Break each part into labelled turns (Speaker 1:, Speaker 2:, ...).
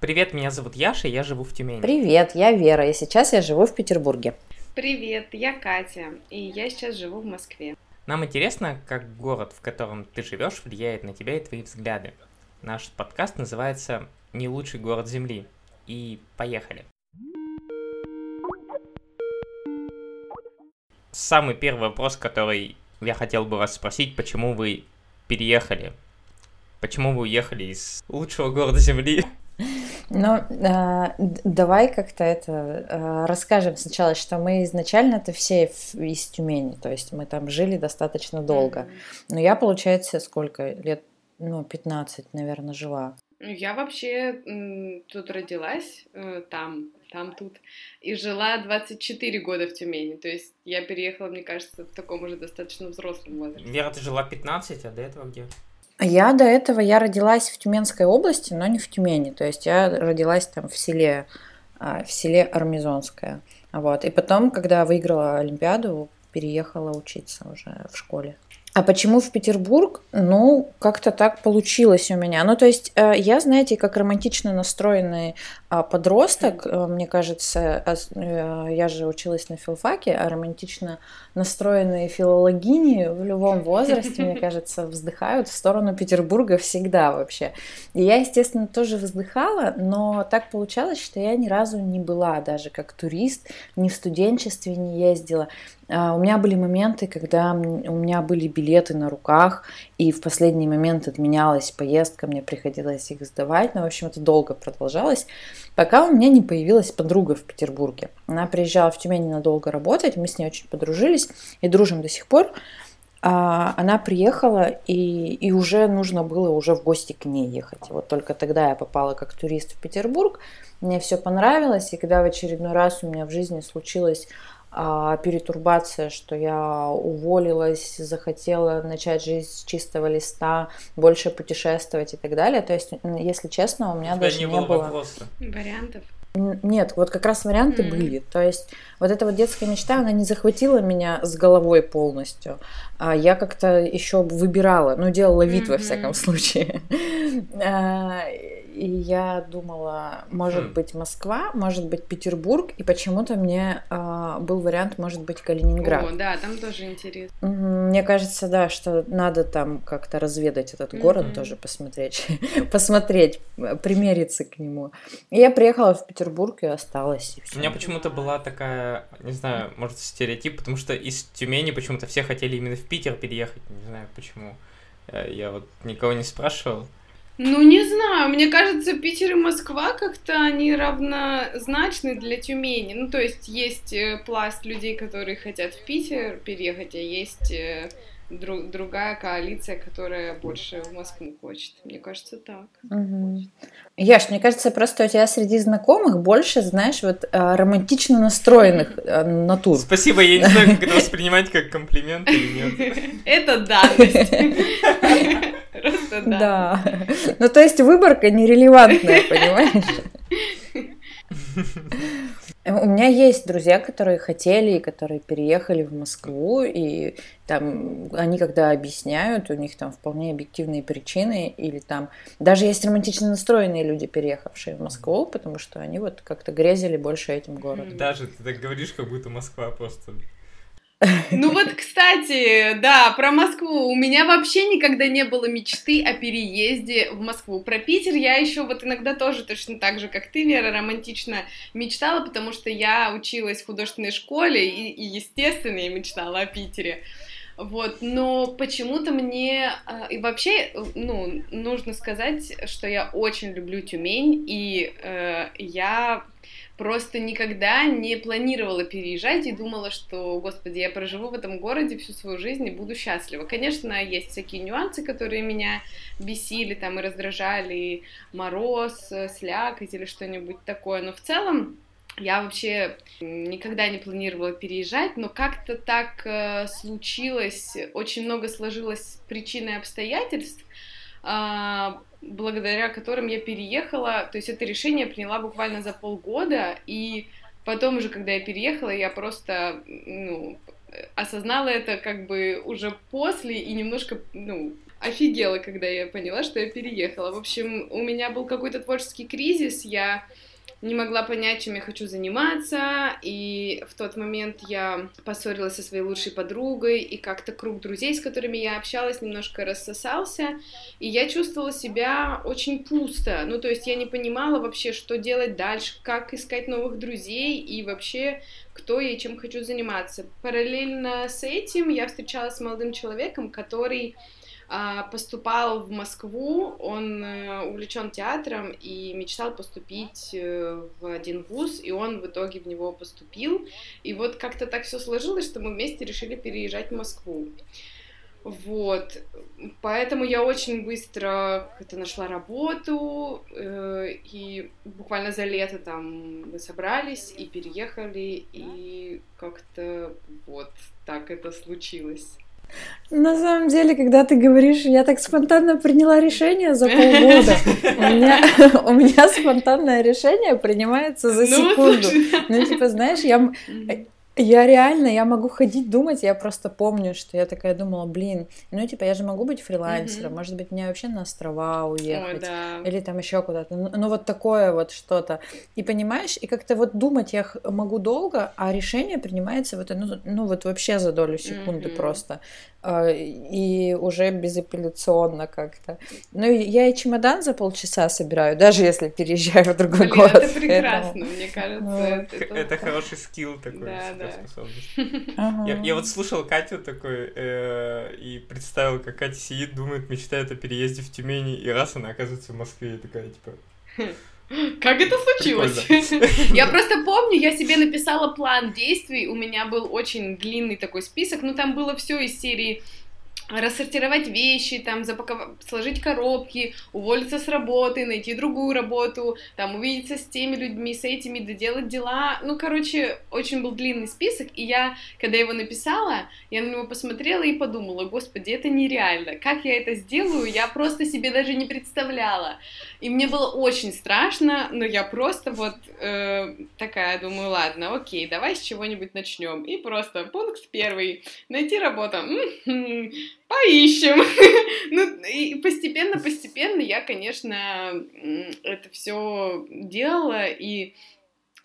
Speaker 1: Привет, меня зовут Яша, я живу в Тюмени.
Speaker 2: Привет, я Вера, и сейчас я живу в Петербурге.
Speaker 3: Привет, я Катя, и я сейчас живу в Москве.
Speaker 1: Нам интересно, как город, в котором ты живешь, влияет на тебя и твои взгляды. Наш подкаст называется «Не лучший город Земли». И поехали. Самый первый вопрос, который я хотел бы вас спросить, почему вы переехали? Почему вы уехали из лучшего города Земли
Speaker 2: ну, э, давай как-то это э, расскажем сначала, что мы изначально-то все из Тюмени, то есть мы там жили достаточно долго. Но я, получается, сколько лет, ну, 15, наверное, жила.
Speaker 3: Ну, я вообще тут родилась, э, там, там, тут, и жила 24 года в Тюмени. То есть я переехала, мне кажется, в таком уже достаточно взрослом возрасте.
Speaker 1: Вера, ты жила 15, а до этого где?
Speaker 2: Я до этого, я родилась в Тюменской области, но не в Тюмени. То есть я родилась там в селе, а, в селе Армизонское. Вот. И потом, когда выиграла Олимпиаду, переехала учиться уже в школе. А почему в Петербург? Ну, как-то так получилось у меня. Ну, то есть, э, я, знаете, как романтично настроенный а, подросток, э, мне кажется, э, я же училась на филфаке, а романтично настроенные филологини в любом возрасте, мне кажется, вздыхают в сторону Петербурга всегда вообще. И я, естественно, тоже вздыхала, но так получалось, что я ни разу не была даже как турист, ни в студенчестве не ездила. А, у меня были моменты, когда у меня были билеты на руках, и в последний момент отменялась поездка, мне приходилось их сдавать, но, в общем, это долго продолжалось, пока у меня не появилась подруга в Петербурге. Она приезжала в Тюмень надолго работать, мы с ней очень подружились и дружим до сих пор. А, она приехала, и, и уже нужно было уже в гости к ней ехать. Вот только тогда я попала как турист в Петербург, мне все понравилось, и когда в очередной раз у меня в жизни случилось перетурбация, что я уволилась, захотела начать жизнь с чистого листа, больше путешествовать и так далее. То есть, если честно, у меня у даже не, было, было...
Speaker 3: вариантов.
Speaker 2: Нет, вот как раз варианты mm-hmm. были. То есть вот эта вот детская мечта, она не захватила меня с головой полностью. А я как-то еще выбирала, ну, делала вид mm-hmm. во всяком случае. И я думала, может хм. быть Москва, может быть Петербург, и почему-то мне э, был вариант, может быть Калининград.
Speaker 3: О, да, там тоже интересно.
Speaker 2: Мне кажется, да, что надо там как-то разведать этот город, mm-hmm. тоже посмотреть, посмотреть, примериться к нему. И я приехала в Петербург и осталась. И
Speaker 1: У меня почему-то была такая, не знаю, может стереотип, потому что из Тюмени почему-то все хотели именно в Питер переехать, не знаю почему. Э, я вот никого не спрашивал.
Speaker 3: Ну, не знаю, мне кажется, Питер и Москва как-то они равнозначны для Тюмени. Ну, то есть есть э, пласт людей, которые хотят в Питер переехать, а есть э, друг, другая коалиция, которая больше в Москву хочет. Мне кажется, так.
Speaker 2: Угу. Яш, мне кажется, просто у тебя среди знакомых больше, знаешь, вот э, романтично настроенных натур.
Speaker 1: Спасибо, я не знаю, как это воспринимать как комплимент или нет.
Speaker 3: Это да. Просто да.
Speaker 2: Да. Ну, то есть выборка нерелевантная, понимаешь? У меня есть друзья, которые хотели, которые переехали в Москву, и там они когда объясняют, у них там вполне объективные причины, или там даже есть романтично настроенные люди, переехавшие в Москву, потому что они вот как-то грезили больше этим городом.
Speaker 1: Даже ты так говоришь, как будто Москва просто
Speaker 3: ну вот, кстати, да, про Москву. У меня вообще никогда не было мечты о переезде в Москву. Про Питер я еще вот иногда тоже точно так же, как ты, Вера, романтично мечтала, потому что я училась в художественной школе и, и естественно, я мечтала о Питере. Вот, но почему-то мне а, и вообще, ну, нужно сказать, что я очень люблю Тюмень, и э, я просто никогда не планировала переезжать и думала, что, господи, я проживу в этом городе всю свою жизнь и буду счастлива. Конечно, есть всякие нюансы, которые меня бесили там и раздражали, и мороз, слякоть или что-нибудь такое, но в целом я вообще никогда не планировала переезжать, но как-то так э, случилось, очень много сложилось причин и обстоятельств, э, благодаря которым я переехала. То есть это решение приняла буквально за полгода, и потом уже, когда я переехала, я просто, ну, осознала это как бы уже после и немножко, ну, офигела, когда я поняла, что я переехала. В общем, у меня был какой-то творческий кризис, я не могла понять, чем я хочу заниматься, и в тот момент я поссорилась со своей лучшей подругой, и как-то круг друзей, с которыми я общалась, немножко рассосался, и я чувствовала себя очень пусто, ну, то есть я не понимала вообще, что делать дальше, как искать новых друзей, и вообще, кто я и чем хочу заниматься. Параллельно с этим я встречалась с молодым человеком, который поступал в Москву, он э, увлечен театром и мечтал поступить э, в один вуз, и он в итоге в него поступил. И вот как-то так все сложилось, что мы вместе решили переезжать в Москву. Вот, поэтому я очень быстро это нашла работу, э, и буквально за лето там мы собрались и переехали, и как-то вот так это случилось.
Speaker 2: На самом деле, когда ты говоришь, я так спонтанно приняла решение за полгода. У меня, у меня спонтанное решение принимается за ну, секунду. Ну, типа, знаешь, я, я реально, я могу ходить думать, я просто помню, что я такая думала, блин, ну типа я же могу быть фрилансером, mm-hmm. может быть мне вообще на острова уехать, Ой, да. или там еще куда-то, ну, ну вот такое вот что-то. И понимаешь, и как-то вот думать я могу долго, а решение принимается вот, ну, ну вот вообще за долю секунды mm-hmm. просто. А, и уже безапелляционно как-то. Ну, я и чемодан за полчаса собираю, даже если переезжаю в другой Блин, город.
Speaker 3: это прекрасно, Поэтому... мне кажется. Ну,
Speaker 1: это, это, это хороший скилл такой, да, да. Способность. Ага. Я, я вот слушал Катю такой э, и представил, как Катя сидит, думает, мечтает о переезде в Тюмени, и раз она оказывается в Москве, и такая, типа...
Speaker 3: Как это случилось? Я просто помню, я себе написала план действий, у меня был очень длинный такой список, но там было все из серии рассортировать вещи, там, запаковать, сложить коробки, уволиться с работы, найти другую работу, там, увидеться с теми людьми, с этими, доделать дела. Ну, короче, очень был длинный список, и я, когда его написала, я на него посмотрела и подумала, господи, это нереально. Как я это сделаю, я просто себе даже не представляла. И мне было очень страшно, но я просто вот э, такая думаю, ладно, окей, давай с чего-нибудь начнем. И просто пункт первый, найти работу поищем. ну, и постепенно-постепенно я, конечно, это все делала, и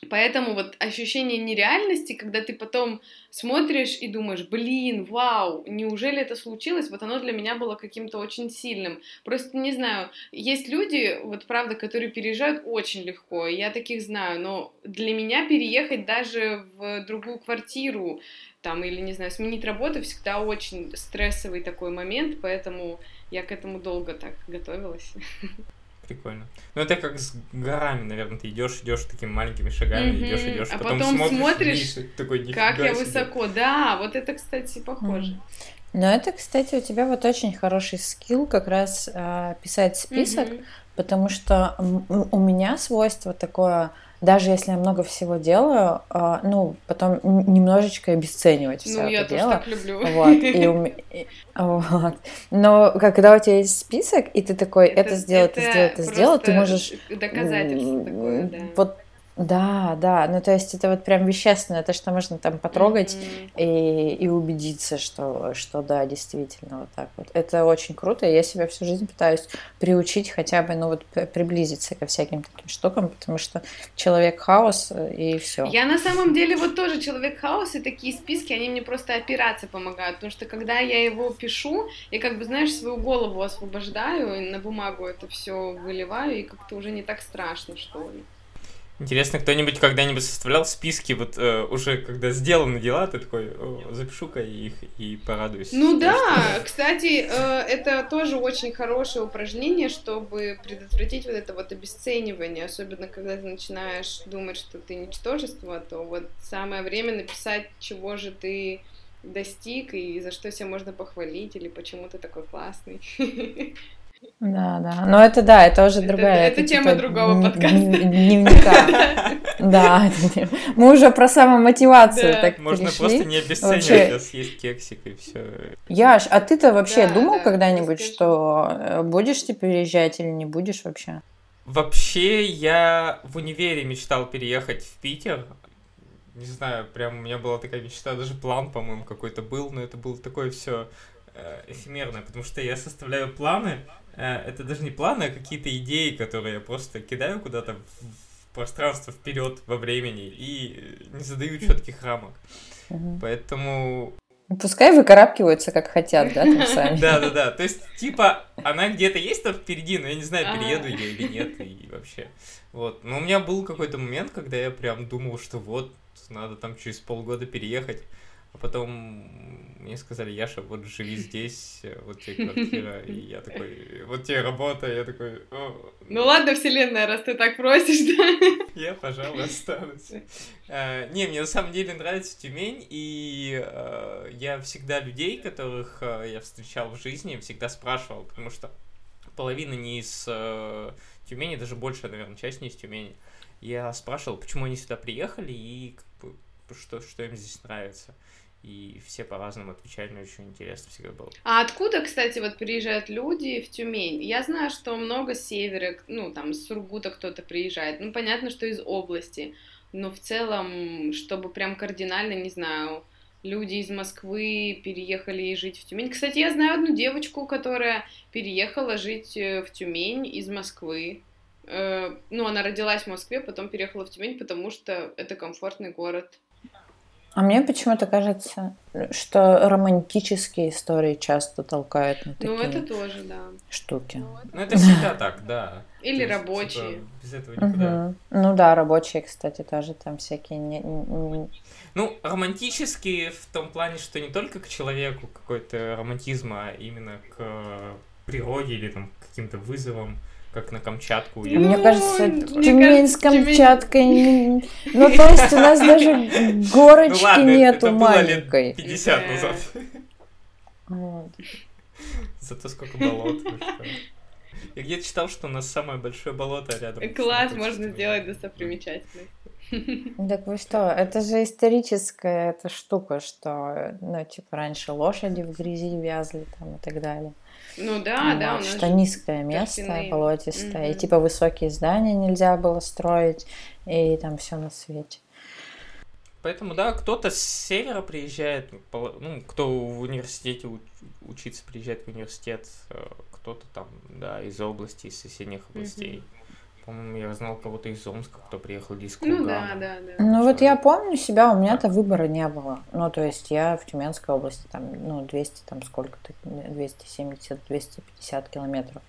Speaker 3: Поэтому вот ощущение нереальности, когда ты потом смотришь и думаешь, блин, вау, неужели это случилось, вот оно для меня было каким-то очень сильным. Просто не знаю, есть люди, вот правда, которые переезжают очень легко, я таких знаю, но для меня переехать даже в другую квартиру, там, или, не знаю, сменить работу всегда очень стрессовый такой момент, поэтому я к этому долго так готовилась.
Speaker 1: Прикольно. Ну, это как с горами, наверное, ты идешь, идешь такими маленькими шагами, mm-hmm. идешь, идешь, а потом, потом смотришь, смотришь вниз, такой,
Speaker 3: как я себе. высоко. Да, вот это, кстати, похоже. Mm.
Speaker 2: Но это, кстати, у тебя вот очень хороший скилл как раз э, писать список, mm-hmm. потому что у меня свойство такое даже если я много всего делаю, э, ну, потом немножечко обесценивать все ну, это дело.
Speaker 3: так люблю.
Speaker 2: Вот, и, у, и, вот. Но когда у тебя есть список, и ты такой, это, это сделал, это сделал, это сделал, ты можешь...
Speaker 3: Доказательство такое, да.
Speaker 2: Вот да, да, ну то есть это вот прям вещественное, то, что можно там потрогать mm-hmm. и, и убедиться, что, что да, действительно вот так вот. Это очень круто, и я себя всю жизнь пытаюсь приучить хотя бы, ну вот приблизиться ко всяким таким штукам, потому что человек хаос э, и все.
Speaker 3: Я на самом деле вот тоже человек хаос, и такие списки, они мне просто опираться помогают, потому что когда я его пишу, я как бы, знаешь, свою голову освобождаю, и на бумагу это все выливаю, и как-то уже не так страшно, что ли.
Speaker 1: Интересно, кто-нибудь когда-нибудь составлял списки, вот э, уже когда сделаны дела, ты такой, запишу-ка их и порадуюсь.
Speaker 3: Ну да, что... кстати, э, это тоже очень хорошее упражнение, чтобы предотвратить вот это вот обесценивание, особенно когда ты начинаешь думать, что ты ничтожество, то вот самое время написать, чего же ты достиг и за что себя можно похвалить или почему ты такой классный.
Speaker 2: Да, да. Но это да, это уже другая.
Speaker 3: Это, это, тема типа другого подкаста.
Speaker 2: Дневника. Да, мы уже про самомотивацию так
Speaker 1: Можно просто не обесценивать, съесть кексик и все.
Speaker 2: Яш, а ты-то вообще думал когда-нибудь, что э, будешь ты переезжать или не будешь вообще?
Speaker 1: Вообще, я в универе мечтал переехать в Питер. Не знаю, прям у меня была такая мечта, даже план, по-моему, какой-то был, но это было такое все э, эфемерное, потому что я составляю планы, это даже не планы, а какие-то идеи, которые я просто кидаю куда-то в пространство вперед во времени и не задаю четких рамок. Поэтому
Speaker 2: Пускай выкарабкиваются как хотят, да, там сами.
Speaker 1: Да, да, да. То есть, типа, она где-то есть там впереди, но я не знаю, перееду я или нет, и вообще. Вот. Но у меня был какой-то момент, когда я прям думал, что вот, надо там через полгода переехать. А потом мне сказали, Яша, вот живи здесь, вот тебе квартира, и я такой, вот тебе работа, я такой...
Speaker 3: Ну ладно, вселенная, раз ты так просишь, да?
Speaker 1: Я, пожалуй, останусь. А, не, мне на самом деле нравится Тюмень, и а, я всегда людей, которых а, я встречал в жизни, всегда спрашивал, потому что половина не из Тюмени, даже больше, наверное, часть не из Тюмени. Я спрашивал, почему они сюда приехали и что, что им здесь нравится и все по-разному отвечали, мне очень интересно всегда было.
Speaker 3: А откуда, кстати, вот приезжают люди в Тюмень? Я знаю, что много севера, ну, там, с Сургута кто-то приезжает, ну, понятно, что из области, но в целом, чтобы прям кардинально, не знаю, люди из Москвы переехали жить в Тюмень. Кстати, я знаю одну девочку, которая переехала жить э, в Тюмень из Москвы. Э, ну, она родилась в Москве, потом переехала в Тюмень, потому что это комфортный город
Speaker 2: а мне почему-то кажется, что романтические истории часто толкают на
Speaker 3: такие Ну, это тоже, да.
Speaker 2: штуки.
Speaker 1: Ну, это всегда так, да.
Speaker 3: Или есть, рабочие. Типа,
Speaker 1: без этого никуда.
Speaker 2: Угу. Ну да, рабочие, кстати, тоже там всякие... Не.
Speaker 1: Ну, романтические в том плане, что не только к человеку какой-то романтизм, а именно к природе или там к каким-то вызовам как на Камчатку.
Speaker 2: Ну, мне кажется, Тюмень с Камчаткой... Ну, то есть у нас даже горочки ну, ладно, нету это маленькой.
Speaker 1: Было лет 50 назад. Зато сколько болот. Я где-то читал, что у нас самое большое болото рядом.
Speaker 3: Класс, можно сделать достопримечательность.
Speaker 2: Так вы что, это же историческая эта штука, что, ну, типа, раньше лошади в грязи вязли там и так далее.
Speaker 3: Ну да,
Speaker 2: вот,
Speaker 3: да. У
Speaker 2: что низкое место, торфяные. болотистое. Угу. И типа высокие здания нельзя было строить, и там все на свете.
Speaker 1: Поэтому, да, кто-то с севера приезжает, ну, кто в университете учиться приезжает в университет, э, кто-то там, да, из области, из соседних областей. Угу. По-моему, я знал кого-то из Омска, кто приехал из
Speaker 3: Кургана. Ну да, да,
Speaker 2: да. Ну вот я помню себя, у меня-то выбора не было. Ну, то есть я в Тюменской области, там, ну, 200, там, сколько-то, 270-250 километров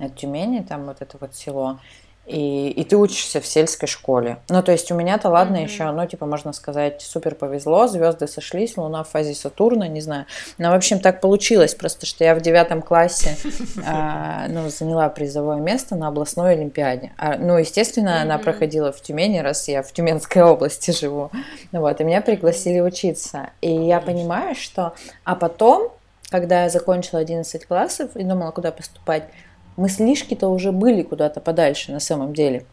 Speaker 2: от Тюмени, там вот это вот село и, и ты учишься в сельской школе. Ну, то есть у меня-то, ладно, mm-hmm. еще, ну, типа, можно сказать, супер повезло, звезды сошлись, Луна в фазе Сатурна, не знаю. Но, в общем, так получилось, просто что я в девятом классе, а, ну, заняла призовое место на областной олимпиаде. А, ну, естественно, она проходила в Тюмени, раз я в Тюменской области живу. Вот, и меня пригласили учиться. И я понимаю, что... А потом, когда я закончила 11 классов и думала, куда поступать, мыслишки-то уже были куда-то подальше на самом деле.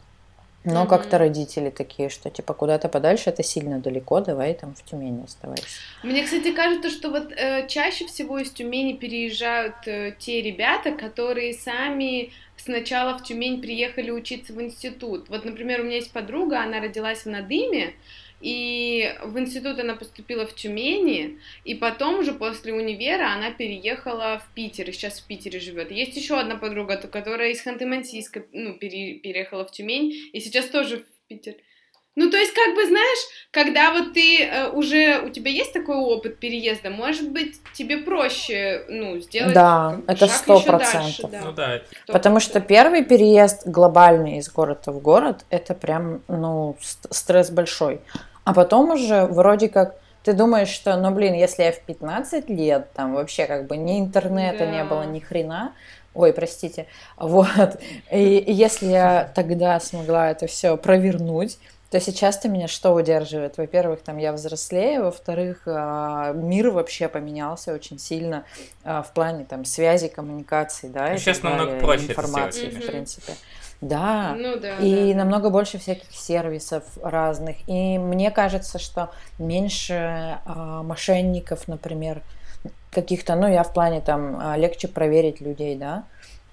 Speaker 2: Но mm-hmm. как-то родители такие, что типа куда-то подальше это сильно далеко, давай там в Тюмени оставайся.
Speaker 3: Мне, кстати, кажется, что вот э, чаще всего из Тюмени переезжают э, те ребята, которые сами сначала в Тюмень приехали учиться в институт. Вот, например, у меня есть подруга, она родилась в Надыме, и в институт она поступила в Тюмени, и потом уже после универа она переехала в Питер, и сейчас в Питере живет. Есть еще одна подруга, которая из Ханты-Мансийска, ну, пере, переехала в Тюмень, и сейчас тоже в Питер. Ну, то есть, как бы, знаешь, когда вот ты э, уже, у тебя есть такой опыт переезда, может быть, тебе проще, ну, сделать
Speaker 2: Да, как это сто процентов.
Speaker 1: Да. Ну да.
Speaker 2: Потому что первый переезд глобальный из города в город, это прям, ну, стресс большой. А потом уже вроде как ты думаешь, что, ну, блин, если я в 15 лет, там вообще как бы ни интернета да. не было, ни хрена, ой, простите, вот, и, и если я тогда смогла это все провернуть, то сейчас-то меня что удерживает? Во-первых, там я взрослее, во-вторых, а, мир вообще поменялся очень сильно а, в плане там связи, коммуникации, да,
Speaker 1: ну, сейчас намного проще
Speaker 2: информации, в принципе. Да,
Speaker 3: ну, да
Speaker 2: и
Speaker 3: да.
Speaker 2: намного больше всяких сервисов разных. И мне кажется, что меньше а, мошенников, например, каких-то, ну, я в плане там легче проверить людей, да.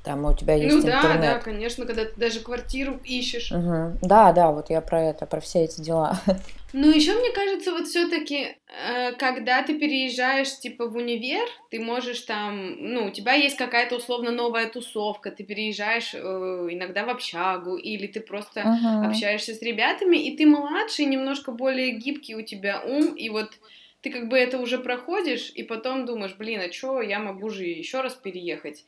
Speaker 2: Там у тебя есть
Speaker 3: ну,
Speaker 2: интернет.
Speaker 3: Ну да, да, конечно, когда ты даже квартиру ищешь.
Speaker 2: Угу. Да, да, вот я про это, про все эти дела.
Speaker 3: Ну, еще мне кажется, вот все-таки, э, когда ты переезжаешь, типа, в универ, ты можешь там, ну, у тебя есть какая-то условно новая тусовка, ты переезжаешь э, иногда в общагу, или ты просто uh-huh. общаешься с ребятами, и ты младший, немножко более гибкий у тебя ум, и вот ты как бы это уже проходишь, и потом думаешь, блин, а что, я могу же еще раз переехать.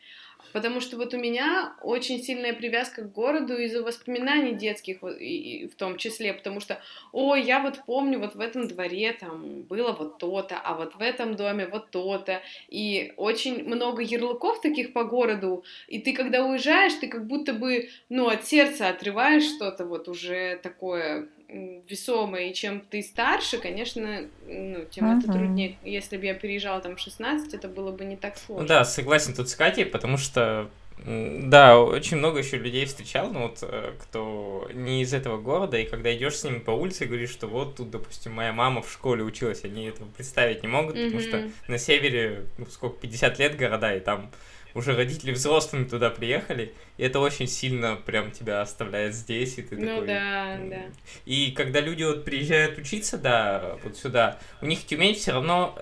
Speaker 3: Потому что вот у меня очень сильная привязка к городу из-за воспоминаний детских в том числе, потому что, ой, я вот помню, вот в этом дворе там было вот то-то, а вот в этом доме вот то-то, и очень много ярлыков таких по городу, и ты когда уезжаешь, ты как будто бы, ну, от сердца отрываешь что-то вот уже такое весомое, и чем ты старше, конечно, ну, тем uh-huh. это труднее. Если бы я переезжала там в 16, это было бы не так сложно.
Speaker 1: Ну да, согласен тут с Катей, потому что да, очень много еще людей встречал, ну вот, э, кто не из этого города, и когда идешь с ними по улице и говоришь, что вот тут, допустим, моя мама в школе училась, они этого представить не могут, mm-hmm. потому что на севере, ну, сколько, 50 лет города, и там уже родители взрослыми туда приехали, и это очень сильно прям тебя оставляет здесь, и ты
Speaker 3: ну,
Speaker 1: такой...
Speaker 3: да, да.
Speaker 1: И когда люди вот приезжают учиться, да, вот сюда, у них Тюмень все равно,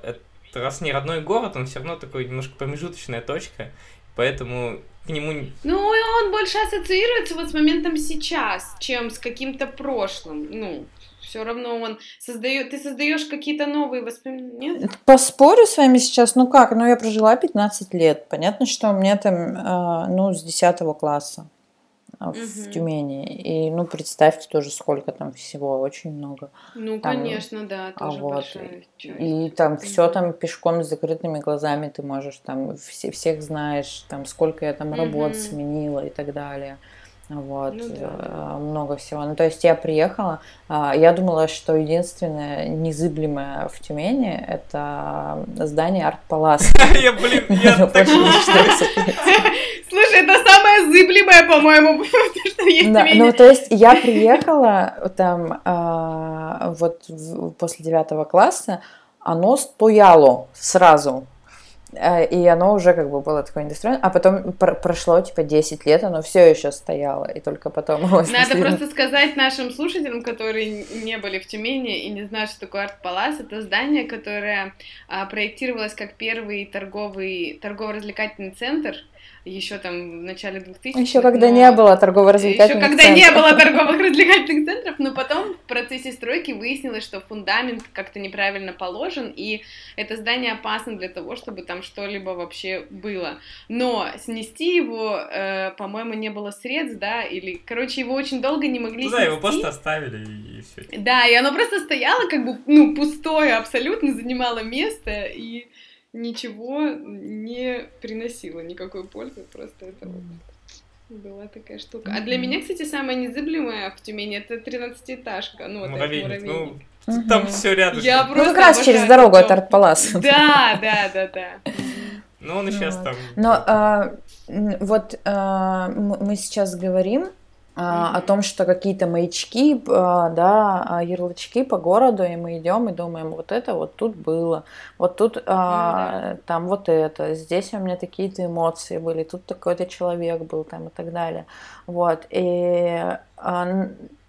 Speaker 1: раз не родной город, он все равно такой немножко промежуточная точка, поэтому к нему...
Speaker 3: Ну, он больше ассоциируется вот с моментом сейчас, чем с каким-то прошлым, ну, все равно он создает, ты создаешь какие-то новые воспоминания.
Speaker 2: Поспорю с вами сейчас, ну как, ну я прожила 15 лет, понятно, что у меня там, э, ну, с 10 класса в угу. Тюмени. И, ну, представьте тоже, сколько там всего, очень много.
Speaker 3: Ну, там, конечно, да, а тоже а вот, большая
Speaker 2: часть. И там угу. все там пешком с закрытыми глазами ты можешь там все, всех знаешь, там сколько я там угу. работ сменила и так далее. Вот, ну, да. Э, много всего. Ну, то есть я приехала, а, я думала, что единственное незыблемое в Тюмени это здание Арт Палас. Я, блин, я
Speaker 3: Слушай, это самое зыблемое, по-моему, что есть в Тюмени.
Speaker 2: Ну, то есть я приехала там а, вот после девятого класса, оно стояло сразу и оно уже как бы было такое недостроено, а потом пр- прошло типа 10 лет, оно все еще стояло, и только потом его
Speaker 3: Надо просто сказать нашим слушателям, которые не были в Тюмени и не знают, что такое Арт-Палас, это здание, которое а, проектировалось как первый торговый, торгово-развлекательный центр, еще там в начале 2000
Speaker 2: Еще когда но... не было торгово-развлекательных
Speaker 3: Еще когда не было торговых развлекательных центров, но потом в процессе стройки выяснилось, что фундамент как-то неправильно положен, и это здание опасно для того, чтобы там что-либо вообще было. Но снести его, э, по-моему, не было средств, да, или, короче, его очень долго не могли ну, снести.
Speaker 1: да, его просто оставили и, и все.
Speaker 3: Да, и оно просто стояло как бы, ну, пустое абсолютно, занимало место, и ничего не приносило никакой пользы, просто это вот была такая штука. А для меня, кстати, самое незыблемое в Тюмени это 13-этажка. Ну, вот
Speaker 1: муравейник. Ну, там все рядом.
Speaker 2: Я ну, как раз через дорогу от Арт-Палас.
Speaker 3: Да, да, да, да.
Speaker 1: Ну, он и сейчас там.
Speaker 2: Но а, вот а, мы сейчас говорим а, о том, что какие-то маячки, а, да, а, ярлычки по городу, и мы идем и думаем, вот это вот тут было, вот тут а, там вот это, здесь у меня такие-то эмоции были, тут такой-то человек был там и так далее. Вот. И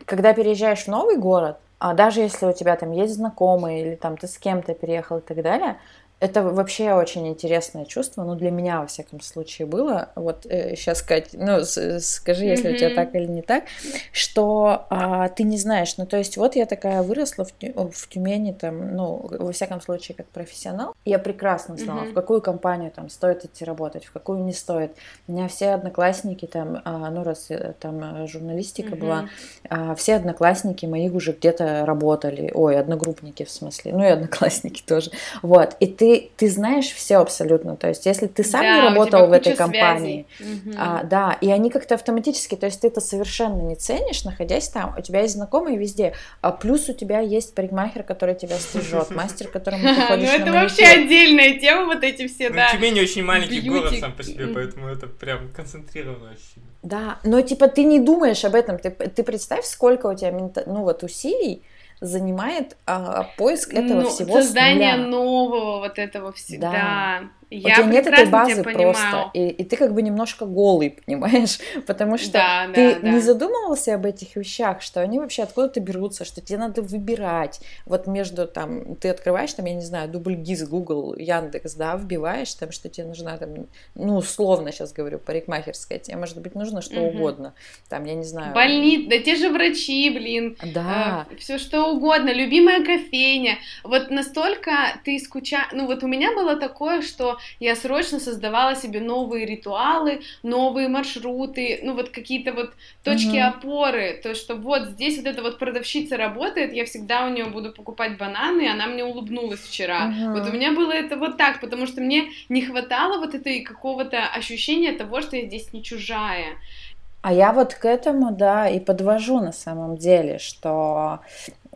Speaker 2: когда переезжаешь в новый город, а даже если у тебя там есть знакомые или там ты с кем-то переехал и так далее, это вообще очень интересное чувство, ну, для меня, во всяком случае, было. Вот э, сейчас, Кать, ну, скажи, если mm-hmm. у тебя так или не так, что а, ты не знаешь. Ну, то есть, вот я такая выросла в, в Тюмени, там, ну, во всяком случае, как профессионал. Я прекрасно знала, mm-hmm. в какую компанию там стоит идти работать, в какую не стоит. У меня все одноклассники там, а, ну, раз э, там э, журналистика mm-hmm. была, а, все одноклассники мои уже где-то работали. Ой, одногруппники, в смысле. Ну, и одноклассники тоже. Вот. И ты ты, ты знаешь все абсолютно. То есть, если ты сам да, не работал в этой компании, угу. а, да, и они как-то автоматически, то есть ты это совершенно не ценишь, находясь там, у тебя есть знакомые везде, а плюс у тебя есть парикмахер, который тебя стрижет, мастер, которому ты ходишь
Speaker 3: Ну, это вообще отдельная тема, вот эти все, да.
Speaker 1: Тюмень очень маленький город сам по себе, поэтому это прям концентрированно очень.
Speaker 2: Да, но типа ты не думаешь об этом, ты, ты представь, сколько у тебя, ну вот усилий, занимает а, поиск этого ну, всего
Speaker 3: создание нового вот этого всего. Да.
Speaker 2: Я у тебя нет этой базы просто, и, и ты как бы немножко голый, понимаешь? Потому что да, ты да, не задумывался об этих вещах, что они вообще откуда-то берутся, что тебе надо выбирать. Вот между там, ты открываешь там, я не знаю, дубль ГИС, Google, Яндекс, да, вбиваешь там, что тебе нужна там, ну, условно сейчас говорю, парикмахерская, тебе может быть нужно что угу. угодно. Там, я не знаю.
Speaker 3: Больниц, да те же врачи, блин.
Speaker 2: Да.
Speaker 3: Э, все что угодно, любимая кофейня. Вот настолько ты скучаешь, ну вот у меня было такое, что я срочно создавала себе новые ритуалы, новые маршруты, ну вот какие-то вот точки mm-hmm. опоры, то что вот здесь вот эта вот продавщица работает, я всегда у нее буду покупать бананы, и она мне улыбнулась вчера. Mm-hmm. Вот у меня было это вот так, потому что мне не хватало вот этой какого-то ощущения того, что я здесь не чужая.
Speaker 2: А я вот к этому, да, и подвожу на самом деле, что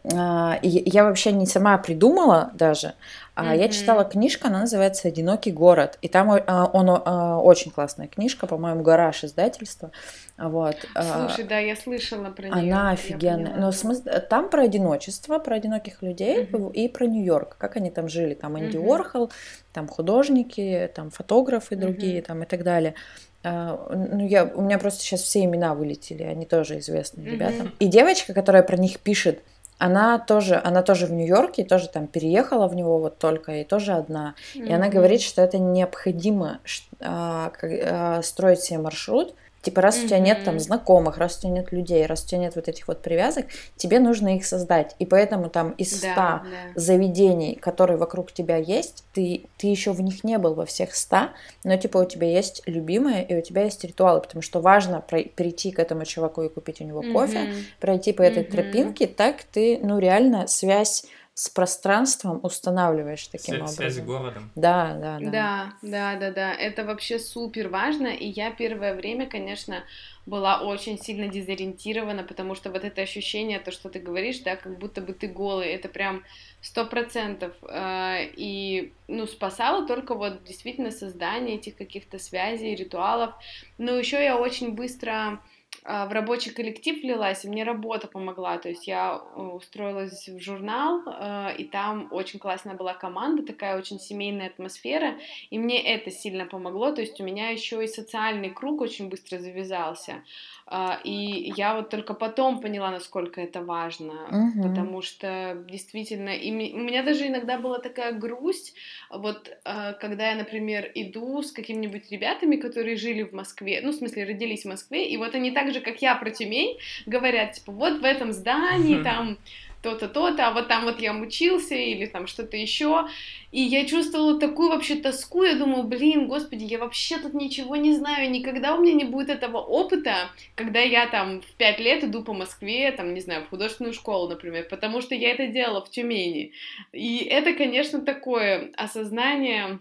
Speaker 2: э, я вообще не сама придумала даже, Mm-hmm. Я читала книжку, она называется «Одинокий город», и там а, он, а, очень классная книжка, по-моему, «Гараж» издательства. Вот.
Speaker 3: Слушай, да, я слышала про
Speaker 2: нее. Она офигенная. Но смысл, там про одиночество, про одиноких людей mm-hmm. и про Нью-Йорк, как они там жили. Там Энди mm-hmm. Уорхол, там художники, там фотографы другие, mm-hmm. там и так далее. ну, я, у меня просто сейчас все имена вылетели, они тоже известные mm-hmm. ребята. И девочка, которая про них пишет, она тоже, она тоже в Нью-Йорке, тоже там переехала в него вот только, и тоже одна. Mm-hmm. И она говорит, что это необходимо а, а, строить себе маршрут, Типа, раз mm-hmm. у тебя нет там знакомых, раз у тебя нет людей, раз у тебя нет вот этих вот привязок, тебе нужно их создать. И поэтому там из ста да, да. заведений, которые вокруг тебя есть, ты, ты еще в них не был во всех ста, но типа у тебя есть любимые и у тебя есть ритуалы, потому что важно прийти к этому чуваку и купить у него mm-hmm. кофе, пройти по этой mm-hmm. тропинке, так ты, ну, реально связь с пространством устанавливаешь таким Связь образом. Связь с
Speaker 1: городом.
Speaker 2: Да, да, да.
Speaker 3: Да, да, да, да. Это вообще супер важно. И я первое время, конечно, была очень сильно дезориентирована, потому что вот это ощущение, то, что ты говоришь, да, как будто бы ты голый, это прям сто процентов. Э, и, ну, спасало только вот действительно создание этих каких-то связей, ритуалов. Но еще я очень быстро в рабочий коллектив влилась, и мне работа помогла. То есть я э, устроилась в журнал, э, и там очень классная была команда, такая очень семейная атмосфера, и мне это сильно помогло. То есть у меня еще и социальный круг очень быстро завязался. А, и я вот только потом поняла, насколько это важно, угу. потому что действительно, и у меня даже иногда была такая грусть, вот а, когда я, например, иду с какими-нибудь ребятами, которые жили в Москве, ну, в смысле, родились в Москве, и вот они так же, как я про Тюмень, говорят, типа, вот в этом здании, там то-то, то-то, а вот там вот я мучился или там что-то еще. И я чувствовала такую вообще тоску, я думаю, блин, господи, я вообще тут ничего не знаю, никогда у меня не будет этого опыта, когда я там в пять лет иду по Москве, там, не знаю, в художественную школу, например, потому что я это делала в Тюмени. И это, конечно, такое осознание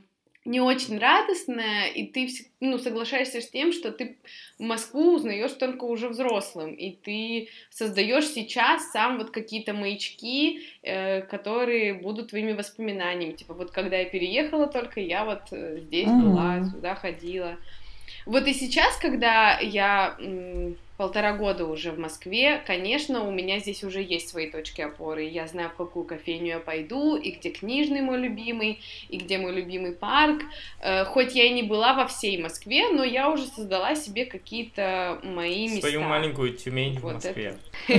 Speaker 3: не очень радостная, и ты ну, соглашаешься с тем, что ты Москву узнаешь только уже взрослым, и ты создаешь сейчас сам вот какие-то маячки, э, которые будут твоими воспоминаниями. Типа вот когда я переехала только, я вот э, здесь mm-hmm. была, сюда ходила. Вот и сейчас, когда я полтора года уже в Москве, конечно, у меня здесь уже есть свои точки опоры. Я знаю, в какую кофейню я пойду, и где книжный мой любимый, и где мой любимый парк. Э, хоть я и не была во всей Москве, но я уже создала себе какие-то мои места.
Speaker 1: Свою маленькую Тюмень в Москве.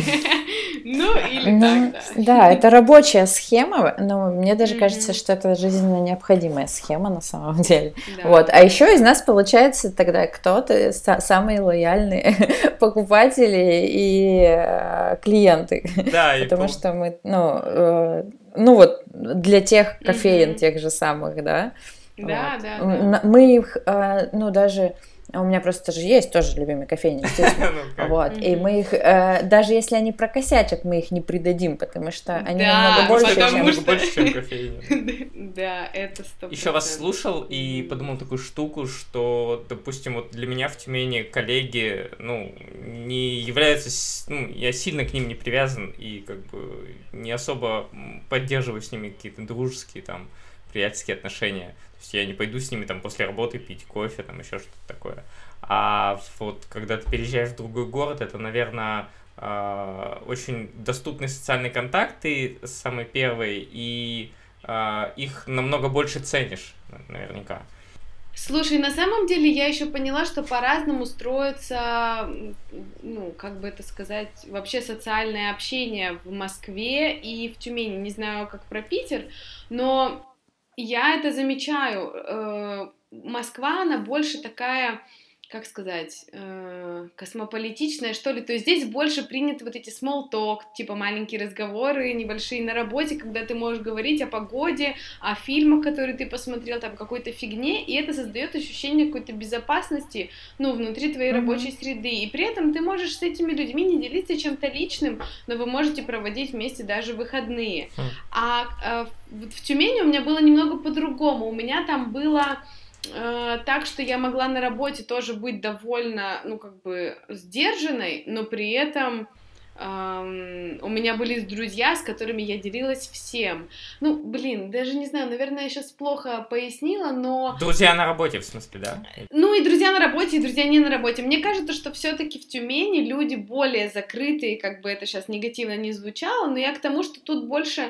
Speaker 3: Ну, или ну, так, да.
Speaker 2: Да, это рабочая схема, но мне даже кажется, что это жизненно необходимая схема на самом деле. Вот. А еще из нас получается тогда кто-то самый лояльный покупатели и э, клиенты.
Speaker 1: Да,
Speaker 2: Потому и что мы, ну, э, ну вот для тех кофеин, mm-hmm. тех же самых,
Speaker 3: да. Да,
Speaker 2: вот. да, да. Мы их, э, ну, даже у меня просто же есть тоже любимые кофейни. Ну вот. И мы их, э, даже если они прокосячат, мы их не придадим, потому что они намного больше,
Speaker 1: чем... больше, чем кофейни.
Speaker 3: Да, это сто
Speaker 1: Еще вас слушал и подумал такую штуку, что, допустим, вот для меня в Тюмени коллеги, ну, не являются, ну, я сильно к ним не привязан и как бы не особо поддерживаю с ними какие-то дружеские там приятельские отношения. То есть я не пойду с ними там после работы пить кофе, там еще что-то такое. А вот когда ты переезжаешь в другой город, это, наверное, а, очень доступные социальные контакты, самый первый, и а, их намного больше ценишь, наверняка.
Speaker 3: Слушай, на самом деле я еще поняла, что по-разному строится, ну, как бы это сказать, вообще социальное общение в Москве и в Тюмени. Не знаю, как про Питер, но я это замечаю. Э, Москва, она больше такая как сказать, э, космополитичная, что ли. То есть здесь больше приняты вот эти small talk, типа маленькие разговоры, небольшие на работе, когда ты можешь говорить о погоде, о фильмах, которые ты посмотрел, там, какой-то фигне, и это создает ощущение какой-то безопасности, ну, внутри твоей mm-hmm. рабочей среды. И при этом ты можешь с этими людьми не делиться чем-то личным, но вы можете проводить вместе даже выходные. Mm. А э, в Тюмени у меня было немного по-другому. У меня там было так что я могла на работе тоже быть довольно, ну, как бы сдержанной, но при этом эм, у меня были друзья, с которыми я делилась всем. Ну, блин, даже не знаю, наверное, я сейчас плохо пояснила, но...
Speaker 1: Друзья на работе, в смысле, да?
Speaker 3: Ну, и друзья на работе, и друзья не на работе. Мне кажется, что все-таки в Тюмени люди более закрытые, как бы это сейчас негативно не звучало, но я к тому, что тут больше э,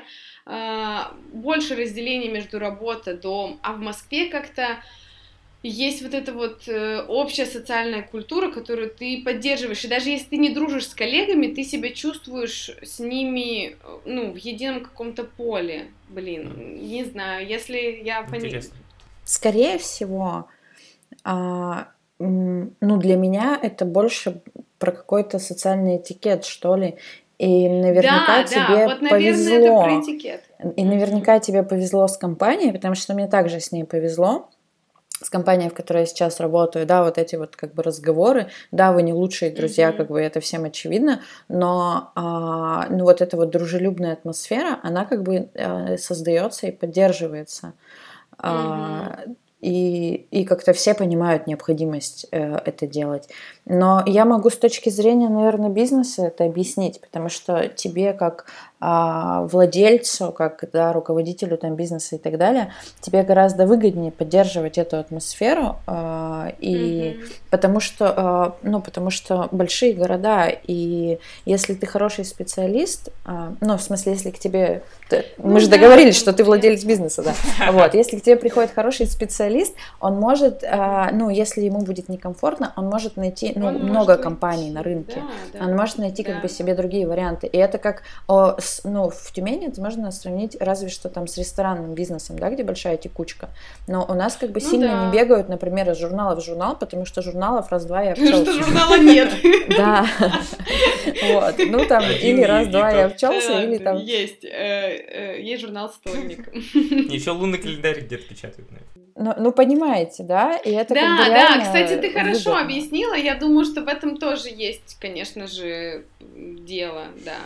Speaker 3: больше разделения между работой, дом, а в Москве как-то есть вот эта вот э, общая социальная культура, которую ты поддерживаешь. И даже если ты не дружишь с коллегами, ты себя чувствуешь с ними, ну, в едином каком-то поле. Блин, не знаю, если я понимаю.
Speaker 2: Скорее всего, а, ну, для меня это больше про какой-то социальный этикет, что ли. И наверняка да, тебе да, вот, наверное, повезло. Это про этикет. И наверняка тебе повезло с компанией, потому что мне также с ней повезло с компанией, в которой я сейчас работаю, да, вот эти вот как бы разговоры, да, вы не лучшие друзья, mm-hmm. как бы это всем очевидно, но а, ну вот эта вот дружелюбная атмосфера, она как бы а, создается и поддерживается. Mm-hmm. А, и, и как-то все понимают необходимость э, это делать. Но я могу с точки зрения, наверное, бизнеса это объяснить, потому что тебе как а, владельцу, как да, руководителю там, бизнеса и так далее, тебе гораздо выгоднее поддерживать эту атмосферу, а, и mm-hmm. потому что, а, ну, потому что большие города, и если ты хороший специалист, а, ну, в смысле, если к тебе, ты, ну, мы же да, договорились, что ты владелец бизнеса, да, вот, если к тебе приходит хороший специалист, он может, а, ну, если ему будет некомфортно, он может найти, ну, много компаний найти, на рынке, да, да, он может найти да. как бы себе другие варианты, и это как о, ну, в Тюмени это можно сравнить разве что там с ресторанным бизнесом, да, где большая текучка. Но у нас как бы ну, сильно да. не бегают, например, из журнала в журнал, потому что журналов раз-два я обчелся.
Speaker 3: Потому что журнала нет.
Speaker 2: Да. Вот. Ну там или раз-два я обчелся, или там...
Speaker 3: Есть. Э, э, есть журнал «Стольник».
Speaker 1: Еще лунный календарь где-то печатают на
Speaker 2: ну, ну, понимаете, да? И это
Speaker 3: да,
Speaker 2: как бы
Speaker 3: да, кстати, ты хорошо выгодно. объяснила. Я думаю, что в этом тоже есть, конечно же, дело, да.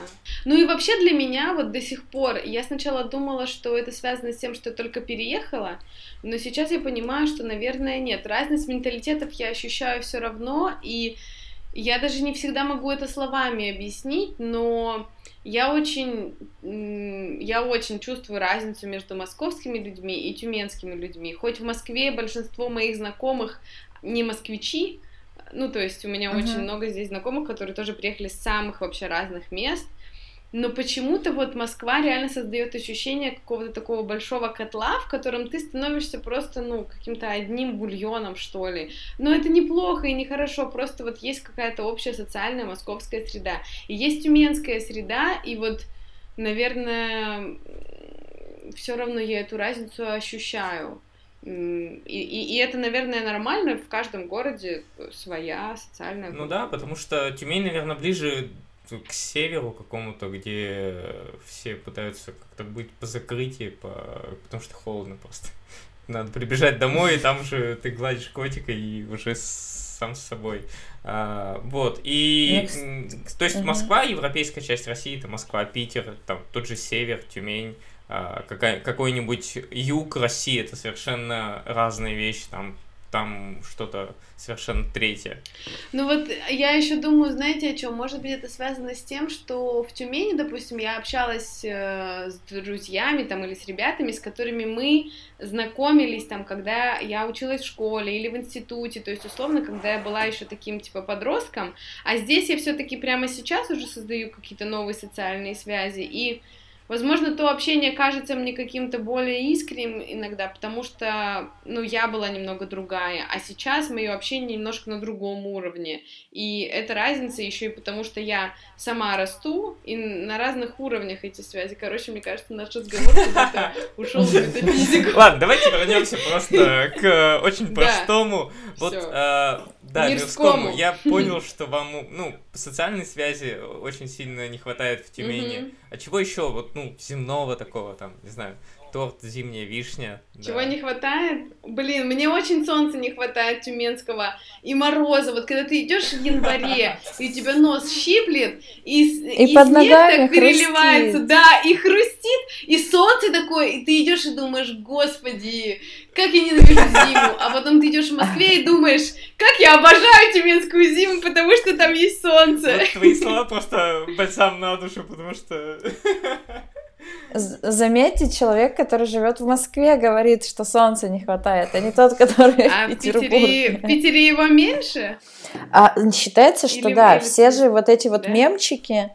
Speaker 3: Ну и вообще для меня вот до сих пор, я сначала думала, что это связано с тем, что я только переехала, но сейчас я понимаю, что, наверное, нет. Разность менталитетов я ощущаю все равно, и я даже не всегда могу это словами объяснить, но я очень, я очень чувствую разницу между московскими людьми и тюменскими людьми. Хоть в Москве большинство моих знакомых не москвичи, ну, то есть у меня uh-huh. очень много здесь знакомых, которые тоже приехали с самых вообще разных мест, но почему-то вот Москва реально создает ощущение какого-то такого большого котла, в котором ты становишься просто, ну, каким-то одним бульоном, что ли. Но это неплохо и нехорошо, просто вот есть какая-то общая социальная московская среда. И есть тюменская среда, и вот, наверное, все равно я эту разницу ощущаю. И, и, и это, наверное, нормально, в каждом городе своя социальная
Speaker 1: Ну да, потому что Тюмень, наверное, ближе к северу какому-то, где все пытаются как-то быть по закрытии, по... потому что холодно просто. Надо прибежать домой, и там же ты гладишь котика и уже сам с собой. А, вот, и Next. то есть Москва, европейская часть России, это Москва, Питер, там тот же север, Тюмень, а, какая, какой-нибудь юг России, это совершенно разные вещи, там там что-то совершенно третье.
Speaker 3: Ну вот я еще думаю, знаете о чем? Может быть, это связано с тем, что в Тюмени, допустим, я общалась э, с друзьями там или с ребятами, с которыми мы знакомились там, когда я училась в школе или в институте, то есть условно, когда я была еще таким типа подростком, а здесь я все-таки прямо сейчас уже создаю какие-то новые социальные связи и Возможно, то общение кажется мне каким-то более искренним иногда, потому что, ну, я была немного другая, а сейчас мое общение немножко на другом уровне. И это разница еще и потому, что я сама расту, и на разных уровнях эти связи. Короче, мне кажется, наш разговор ушел в метафизику.
Speaker 1: Ладно, давайте вернемся просто к очень простому. Вот э, да, мирскому. мирскому. Я понял, что вам, ну, социальной связи очень сильно не хватает в Тюмени. Угу. А чего еще, вот, ну, земного такого, там, не знаю, торт зимняя вишня.
Speaker 3: Чего да. не хватает? Блин, мне очень солнца не хватает тюменского и мороза. Вот когда ты идешь в январе, и у тебя нос щиплет, и, и, и под снег так переливается, да, и хрустит, и солнце такое, и ты идешь и думаешь, господи, как я ненавижу зиму. А потом ты идешь в Москве и думаешь, как я обожаю тюменскую зиму, потому что там есть солнце.
Speaker 1: Вот твои слова просто бальзам на душу, потому что...
Speaker 2: Заметьте, человек, который живет в Москве, говорит, что солнца не хватает, а не тот, который а в Петербурге.
Speaker 3: В Питере его меньше?
Speaker 2: А, считается, что Или да, все же вот эти вот да? мемчики,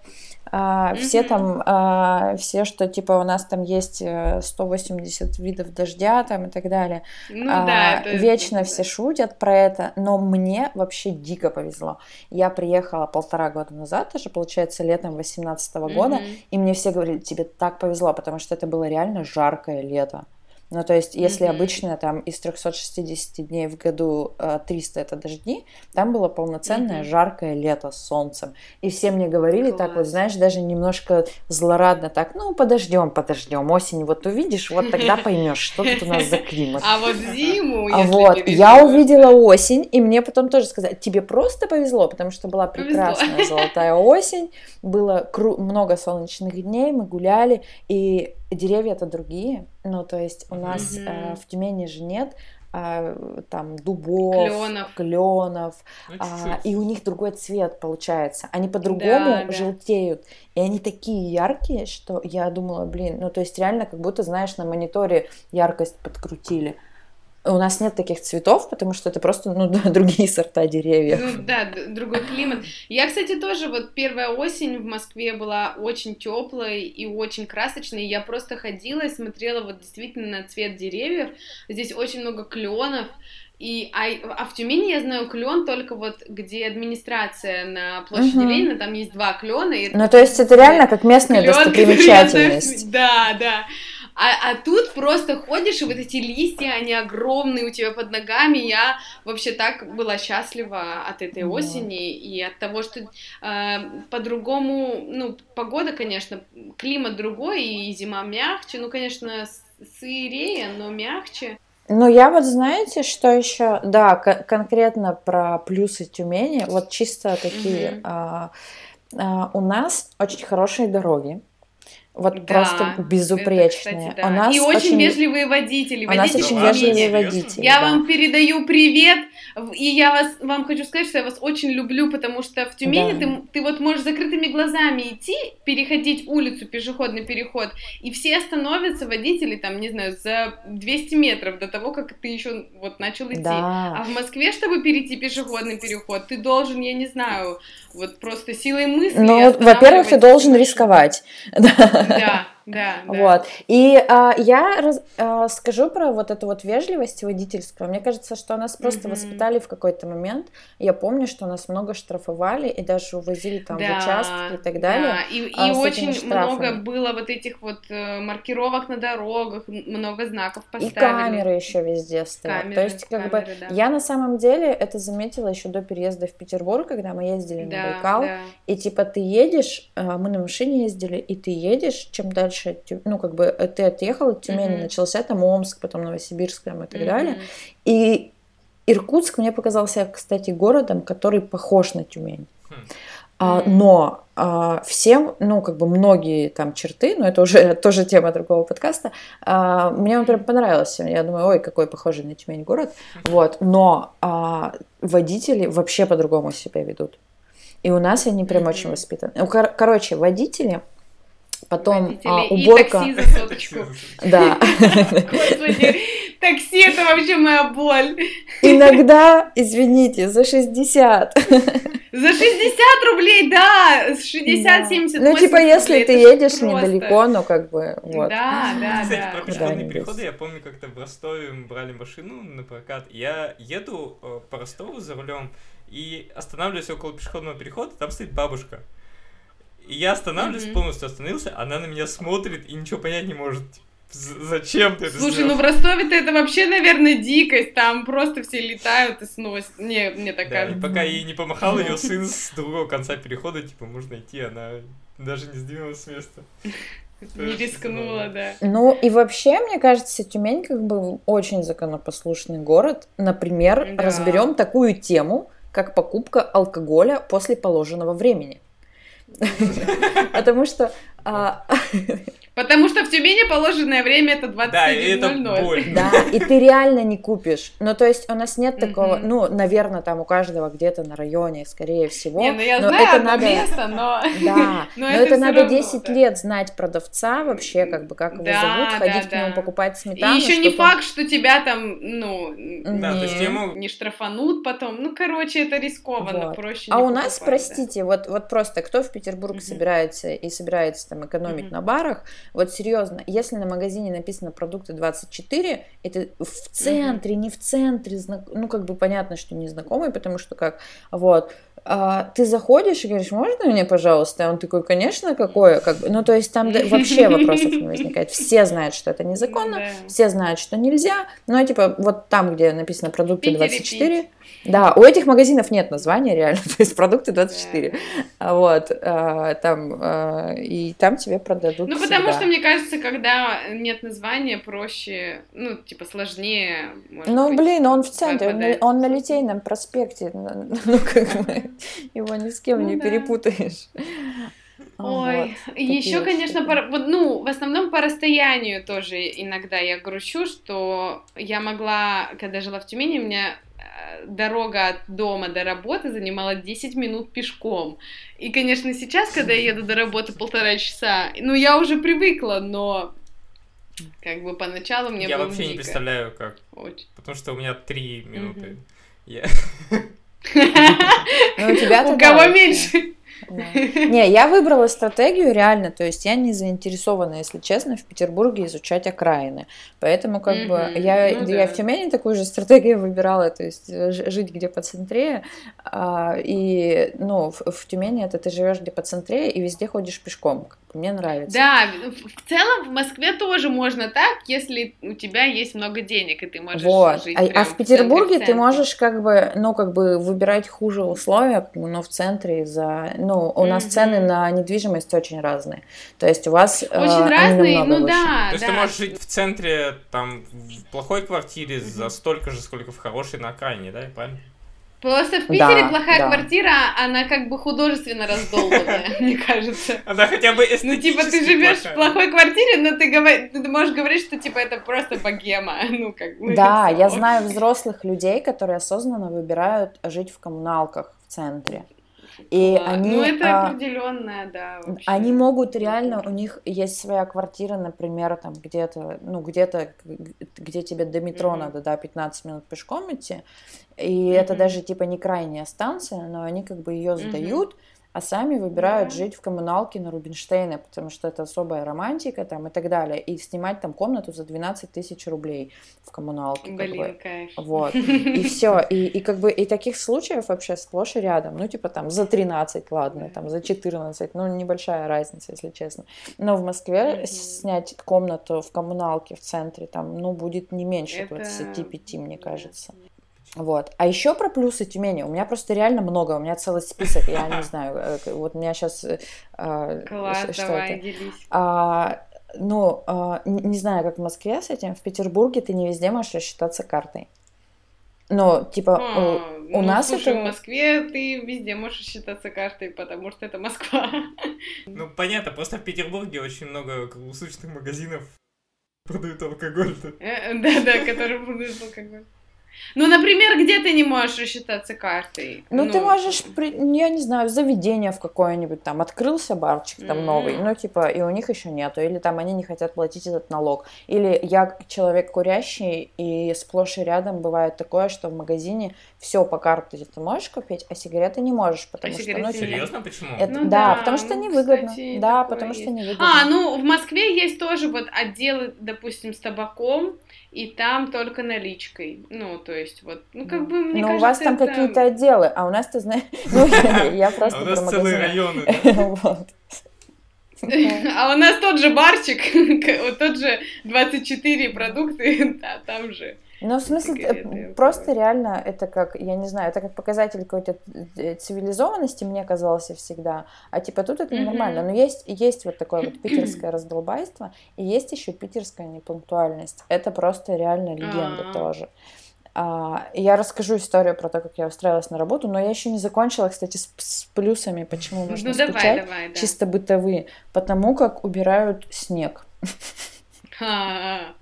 Speaker 2: а, mm-hmm. Все там, а, все, что типа у нас там есть 180 э, видов дождя там и так далее. Ну, а, да, это... Вечно все шутят про это, но мне вообще дико повезло. Я приехала полтора года назад, уже получается летом 18 -го года, mm-hmm. и мне все говорили, тебе так повезло, потому что это было реально жаркое лето. Ну, то есть, если mm-hmm. обычно там из 360 дней в году 300 э, это дожди, там было полноценное mm-hmm. жаркое лето с солнцем. И все мне говорили Класс. так вот, знаешь, даже немножко злорадно так, ну, подождем, подождем, осень вот увидишь, вот тогда поймешь, что тут у нас за климат.
Speaker 3: А вот зиму,
Speaker 2: А вот, я увидела осень, и мне потом тоже сказали, тебе просто повезло, потому что была прекрасная золотая осень, было много солнечных дней, мы гуляли, и деревья это другие, ну то есть у нас mm-hmm. э, в Тюмени же нет э, там дубов, кленов, кленов ну, а, и у них другой цвет получается, они по-другому да, желтеют, да. и они такие яркие, что я думала, блин, ну то есть реально как будто знаешь на мониторе яркость подкрутили. У нас нет таких цветов, потому что это просто ну, другие сорта деревьев.
Speaker 3: Ну да, другой климат. Я, кстати, тоже вот первая осень в Москве была очень теплой и очень красочной. Я просто ходила и смотрела вот действительно на цвет деревьев. Здесь очень много кленов. И, а, а в Тюмени я знаю клен только вот где администрация на площади угу. Ленина, там есть два клена.
Speaker 2: Ну, то есть это реально как местная клен, достопримечательность.
Speaker 3: Да, да. А, а тут просто ходишь, и вот эти листья, они огромные у тебя под ногами. Я вообще так была счастлива от этой mm. осени и от того, что э, по-другому, ну, погода, конечно, климат другой, и зима мягче. Ну, конечно, сырее, но мягче.
Speaker 2: Ну, я вот знаете, что еще, да, конкретно про плюсы Тюмени, вот чисто такие, mm-hmm. а, а, у нас очень хорошие дороги, вот да, просто безупречные. Это, кстати, да.
Speaker 3: У нас и очень, очень вежливые водители. У
Speaker 2: водители нас очень вежливые водители.
Speaker 3: Я да. вам передаю привет, и я вас, вам хочу сказать, что я вас очень люблю, потому что в Тюмени да. ты, ты вот можешь закрытыми глазами идти, переходить улицу, пешеходный переход, и все остановятся, водители, там, не знаю, за 200 метров до того, как ты еще вот начал идти. Да. А в Москве, чтобы перейти пешеходный переход, ты должен, я не знаю, вот просто силой мысли.
Speaker 2: Ну, во-первых, ты должен рисковать.
Speaker 3: Да, да.
Speaker 2: Вот. И а, я раз, а, скажу про вот эту вот вежливость водительскую. Мне кажется, что нас просто mm-hmm. воспитали в какой-то момент. Я помню, что нас много штрафовали и даже увозили там да, в участки и так далее.
Speaker 3: Да. И, а, и очень много было вот этих вот э, маркировок на дорогах, много знаков поставили.
Speaker 2: И камеры еще везде стоят. Камеры, То есть, как камеры, бы, да. я на самом деле это заметила еще до переезда в Петербург, когда мы ездили да, на Байкал. Да. И типа ты едешь, а, мы на машине ездили, и ты едешь, чем дальше дальше, ну, как бы э, ты отъехал от Тюмени, mm-hmm. начался там Омск, потом Новосибирск там, и так mm-hmm. далее. И Иркутск мне показался, кстати, городом, который похож на Тюмень. Mm-hmm. А, но а, всем, ну, как бы многие там черты, но это уже тоже тема другого подкаста, а, мне он прям понравился. Я думаю, ой, какой похожий на Тюмень город. Вот, но а, водители вообще по-другому себя ведут. И у нас они прям очень воспитаны. Ну, кор- короче, водители Потом а, уборка.
Speaker 3: И такси за соточку.
Speaker 2: Да.
Speaker 3: Господи, такси это вообще моя боль.
Speaker 2: Иногда, извините, за 60.
Speaker 3: За 60 рублей, да! 60-70
Speaker 2: Ну, типа, если ты едешь недалеко, ну, как бы, вот.
Speaker 3: Да, да,
Speaker 1: Кстати,
Speaker 3: да.
Speaker 1: про пешеходные переходы я помню, как-то в Ростове мы брали машину на прокат. Я еду э, по Ростову за рулем и останавливаюсь около пешеходного перехода, там стоит бабушка. И я останавливаюсь, mm-hmm. полностью остановился, она на меня смотрит и ничего понять не может. Зачем ты это
Speaker 3: Слушай, ну в Ростове-то это вообще, наверное, дикость. Там просто все летают и сносят. Не, мне так
Speaker 1: да,
Speaker 3: кажется.
Speaker 1: И пока ей не помахал ее сын с другого конца перехода, типа, можно идти, она даже не сдвинулась с места.
Speaker 3: Не рискнула, да.
Speaker 2: Ну и вообще, мне кажется, Тюмень как бы очень законопослушный город. Например, да. разберем такую тему, как покупка алкоголя после положенного времени. Потому что а,
Speaker 3: Потому что в Тюмени положенное время это 21.00. Да, и это.
Speaker 2: Да, и ты реально не купишь. Ну, то есть у нас нет такого, ну, наверное, там у каждого где-то на районе, скорее всего.
Speaker 3: Не, ну я но знаю это надо... место, но...
Speaker 2: Да, но, но это, это надо равно, 10 да. лет знать продавца вообще, как бы, как его да, зовут, да, ходить да. к нему покупать сметану.
Speaker 3: И еще не факт, что тебя там, ну, да, не, то есть ему... не штрафанут потом. Ну, короче, это рискованно, вот. проще
Speaker 2: А у нас, простите, да. вот, вот просто кто в Петербург mm собирается и собирается там экономить mm на барах, вот серьезно, если на магазине написано продукты 24, это в центре, не в центре, ну как бы понятно, что незнакомый, потому что как, вот, а, ты заходишь и говоришь, можно мне, пожалуйста? И он такой, конечно, какое? Как бы, ну, то есть там вообще вопросов не возникает. Все знают, что это незаконно, все знают, что нельзя, но типа вот там, где написано продукты 24, да, у этих магазинов нет названия реально, то есть продукты 24. Да. Вот, а, там, а, и там тебе продадут
Speaker 3: Ну, потому всегда. что, мне кажется, когда нет названия, проще, ну, типа, сложнее.
Speaker 2: Ну, быть, блин, он в центре, он на, он на Литейном проспекте, ну, ну как бы, его ни с кем ну, не да. перепутаешь.
Speaker 3: Ой, вот, еще, конечно, по, ну, в основном по расстоянию тоже иногда я грущу, что я могла, когда жила в Тюмени, у меня дорога от дома до работы занимала 10 минут пешком. И, конечно, сейчас, когда я еду до работы полтора часа, ну, я уже привыкла, но как бы поначалу мне
Speaker 1: Я
Speaker 3: было
Speaker 1: вообще
Speaker 3: дико.
Speaker 1: не представляю, как. Очень. Потому что у меня три минуты.
Speaker 2: Ну, У
Speaker 3: кого меньше?
Speaker 2: Не, я выбрала стратегию реально, то есть я не заинтересована, если честно, в Петербурге изучать окраины. Поэтому как бы я, ну, я да. в Тюмени такую же стратегию выбирала, то есть жить где по центре. А, и ну, в, в Тюмени это ты живешь где по центре и везде ходишь пешком. Мне нравится.
Speaker 3: Да, в целом в Москве тоже можно так, если у тебя есть много денег, и ты можешь
Speaker 2: вот.
Speaker 3: жить
Speaker 2: а, а в Петербурге в ты можешь как бы, ну, как бы выбирать хуже условия, но в центре за... Ну, у mm-hmm. нас цены на недвижимость очень разные. То есть у вас
Speaker 3: э, Очень э, разные, ну выше. да.
Speaker 1: То есть да. ты можешь жить в центре, там, в плохой квартире mm-hmm. за столько же, сколько в хорошей на окраине, да, правильно?
Speaker 3: Просто в Питере да, плохая да. квартира, она как бы художественно раздолбанная, мне кажется.
Speaker 1: Она хотя бы
Speaker 3: Ну, типа, ты живешь в плохой квартире, но ты, говор... ты можешь говорить, что, типа, это просто богема. Ну, как бы.
Speaker 2: Да, я знаю взрослых людей, которые осознанно выбирают жить в коммуналках в центре. И а, они,
Speaker 3: ну, это а, определенное, да.
Speaker 2: Вообще. Они могут реально, у них есть своя квартира, например, там где-то, ну, где-то, где тебе до метро mm-hmm. надо, да, 15 минут пешком идти. И mm-hmm. это даже типа не крайняя станция, но они как бы ее сдают. Mm-hmm а сами выбирают да. жить в коммуналке на Рубинштейна, потому что это особая романтика там и так далее, и снимать там комнату за 12 тысяч рублей в коммуналке.
Speaker 3: Блин, кайф.
Speaker 2: Вот. И все. И, и как бы и таких случаев вообще сплошь и рядом. Ну, типа там за 13, ладно, там за 14, ну, небольшая разница, если честно. Но в Москве mm-hmm. снять комнату в коммуналке в центре там, ну, будет не меньше это... 25, мне кажется. Вот. А еще про плюсы Тюмени. У меня просто реально много. У меня целый список. Я не знаю. Э, вот у меня сейчас...
Speaker 3: Э, Класс, что давай, это? делись.
Speaker 2: А, ну, а, не знаю, как в Москве с этим. В Петербурге ты не везде можешь рассчитаться картой. Но, типа, а, у, ну, нас
Speaker 3: слушай,
Speaker 2: это...
Speaker 3: в Москве ты везде можешь считаться картой, потому что это Москва.
Speaker 1: Ну, понятно, просто в Петербурге очень много круглосуточных магазинов продают алкоголь.
Speaker 3: Э, да-да, которые продают алкоголь. Ну, например, где ты не можешь рассчитаться картой?
Speaker 2: Ну, ну ты можешь, я не знаю, заведение в какое-нибудь там, открылся барчик там mm-hmm. новый, ну, типа, и у них еще нету, или там они не хотят платить этот налог. Или я человек курящий, и сплошь и рядом бывает такое, что в магазине все по карте ты можешь купить, а сигареты не можешь, потому а что... Ну,
Speaker 1: типа, Серьезно, почему?
Speaker 2: Это, ну, да, да, потому что ну, невыгодно. Кстати, да, потому есть. что невыгодно.
Speaker 3: А, ну, в Москве есть тоже вот отделы, допустим, с табаком, и там только наличкой. Ну, то есть, вот, ну, как бы, мне
Speaker 2: Но
Speaker 3: кажется,
Speaker 2: у вас там
Speaker 3: это...
Speaker 2: какие-то отделы, а у нас, ты знаешь, ну, я просто
Speaker 1: А у нас целые районы.
Speaker 3: А у нас тот же барчик, тот же 24 продукты, а там же
Speaker 2: ну, в смысле, э, просто реально это как, я не знаю, это как показатель какой-то э, цивилизованности мне казался всегда, а типа тут это нормально. Но есть, есть вот такое вот питерское раздолбайство, и есть еще питерская непунктуальность. Это просто реально легенда А-а-а. тоже. А, я расскажу историю про то, как я устраивалась на работу, но я еще не закончила, кстати, с, с плюсами, почему ну, нужно ну, скучать, давай, давай, да. чисто бытовые, потому как убирают снег.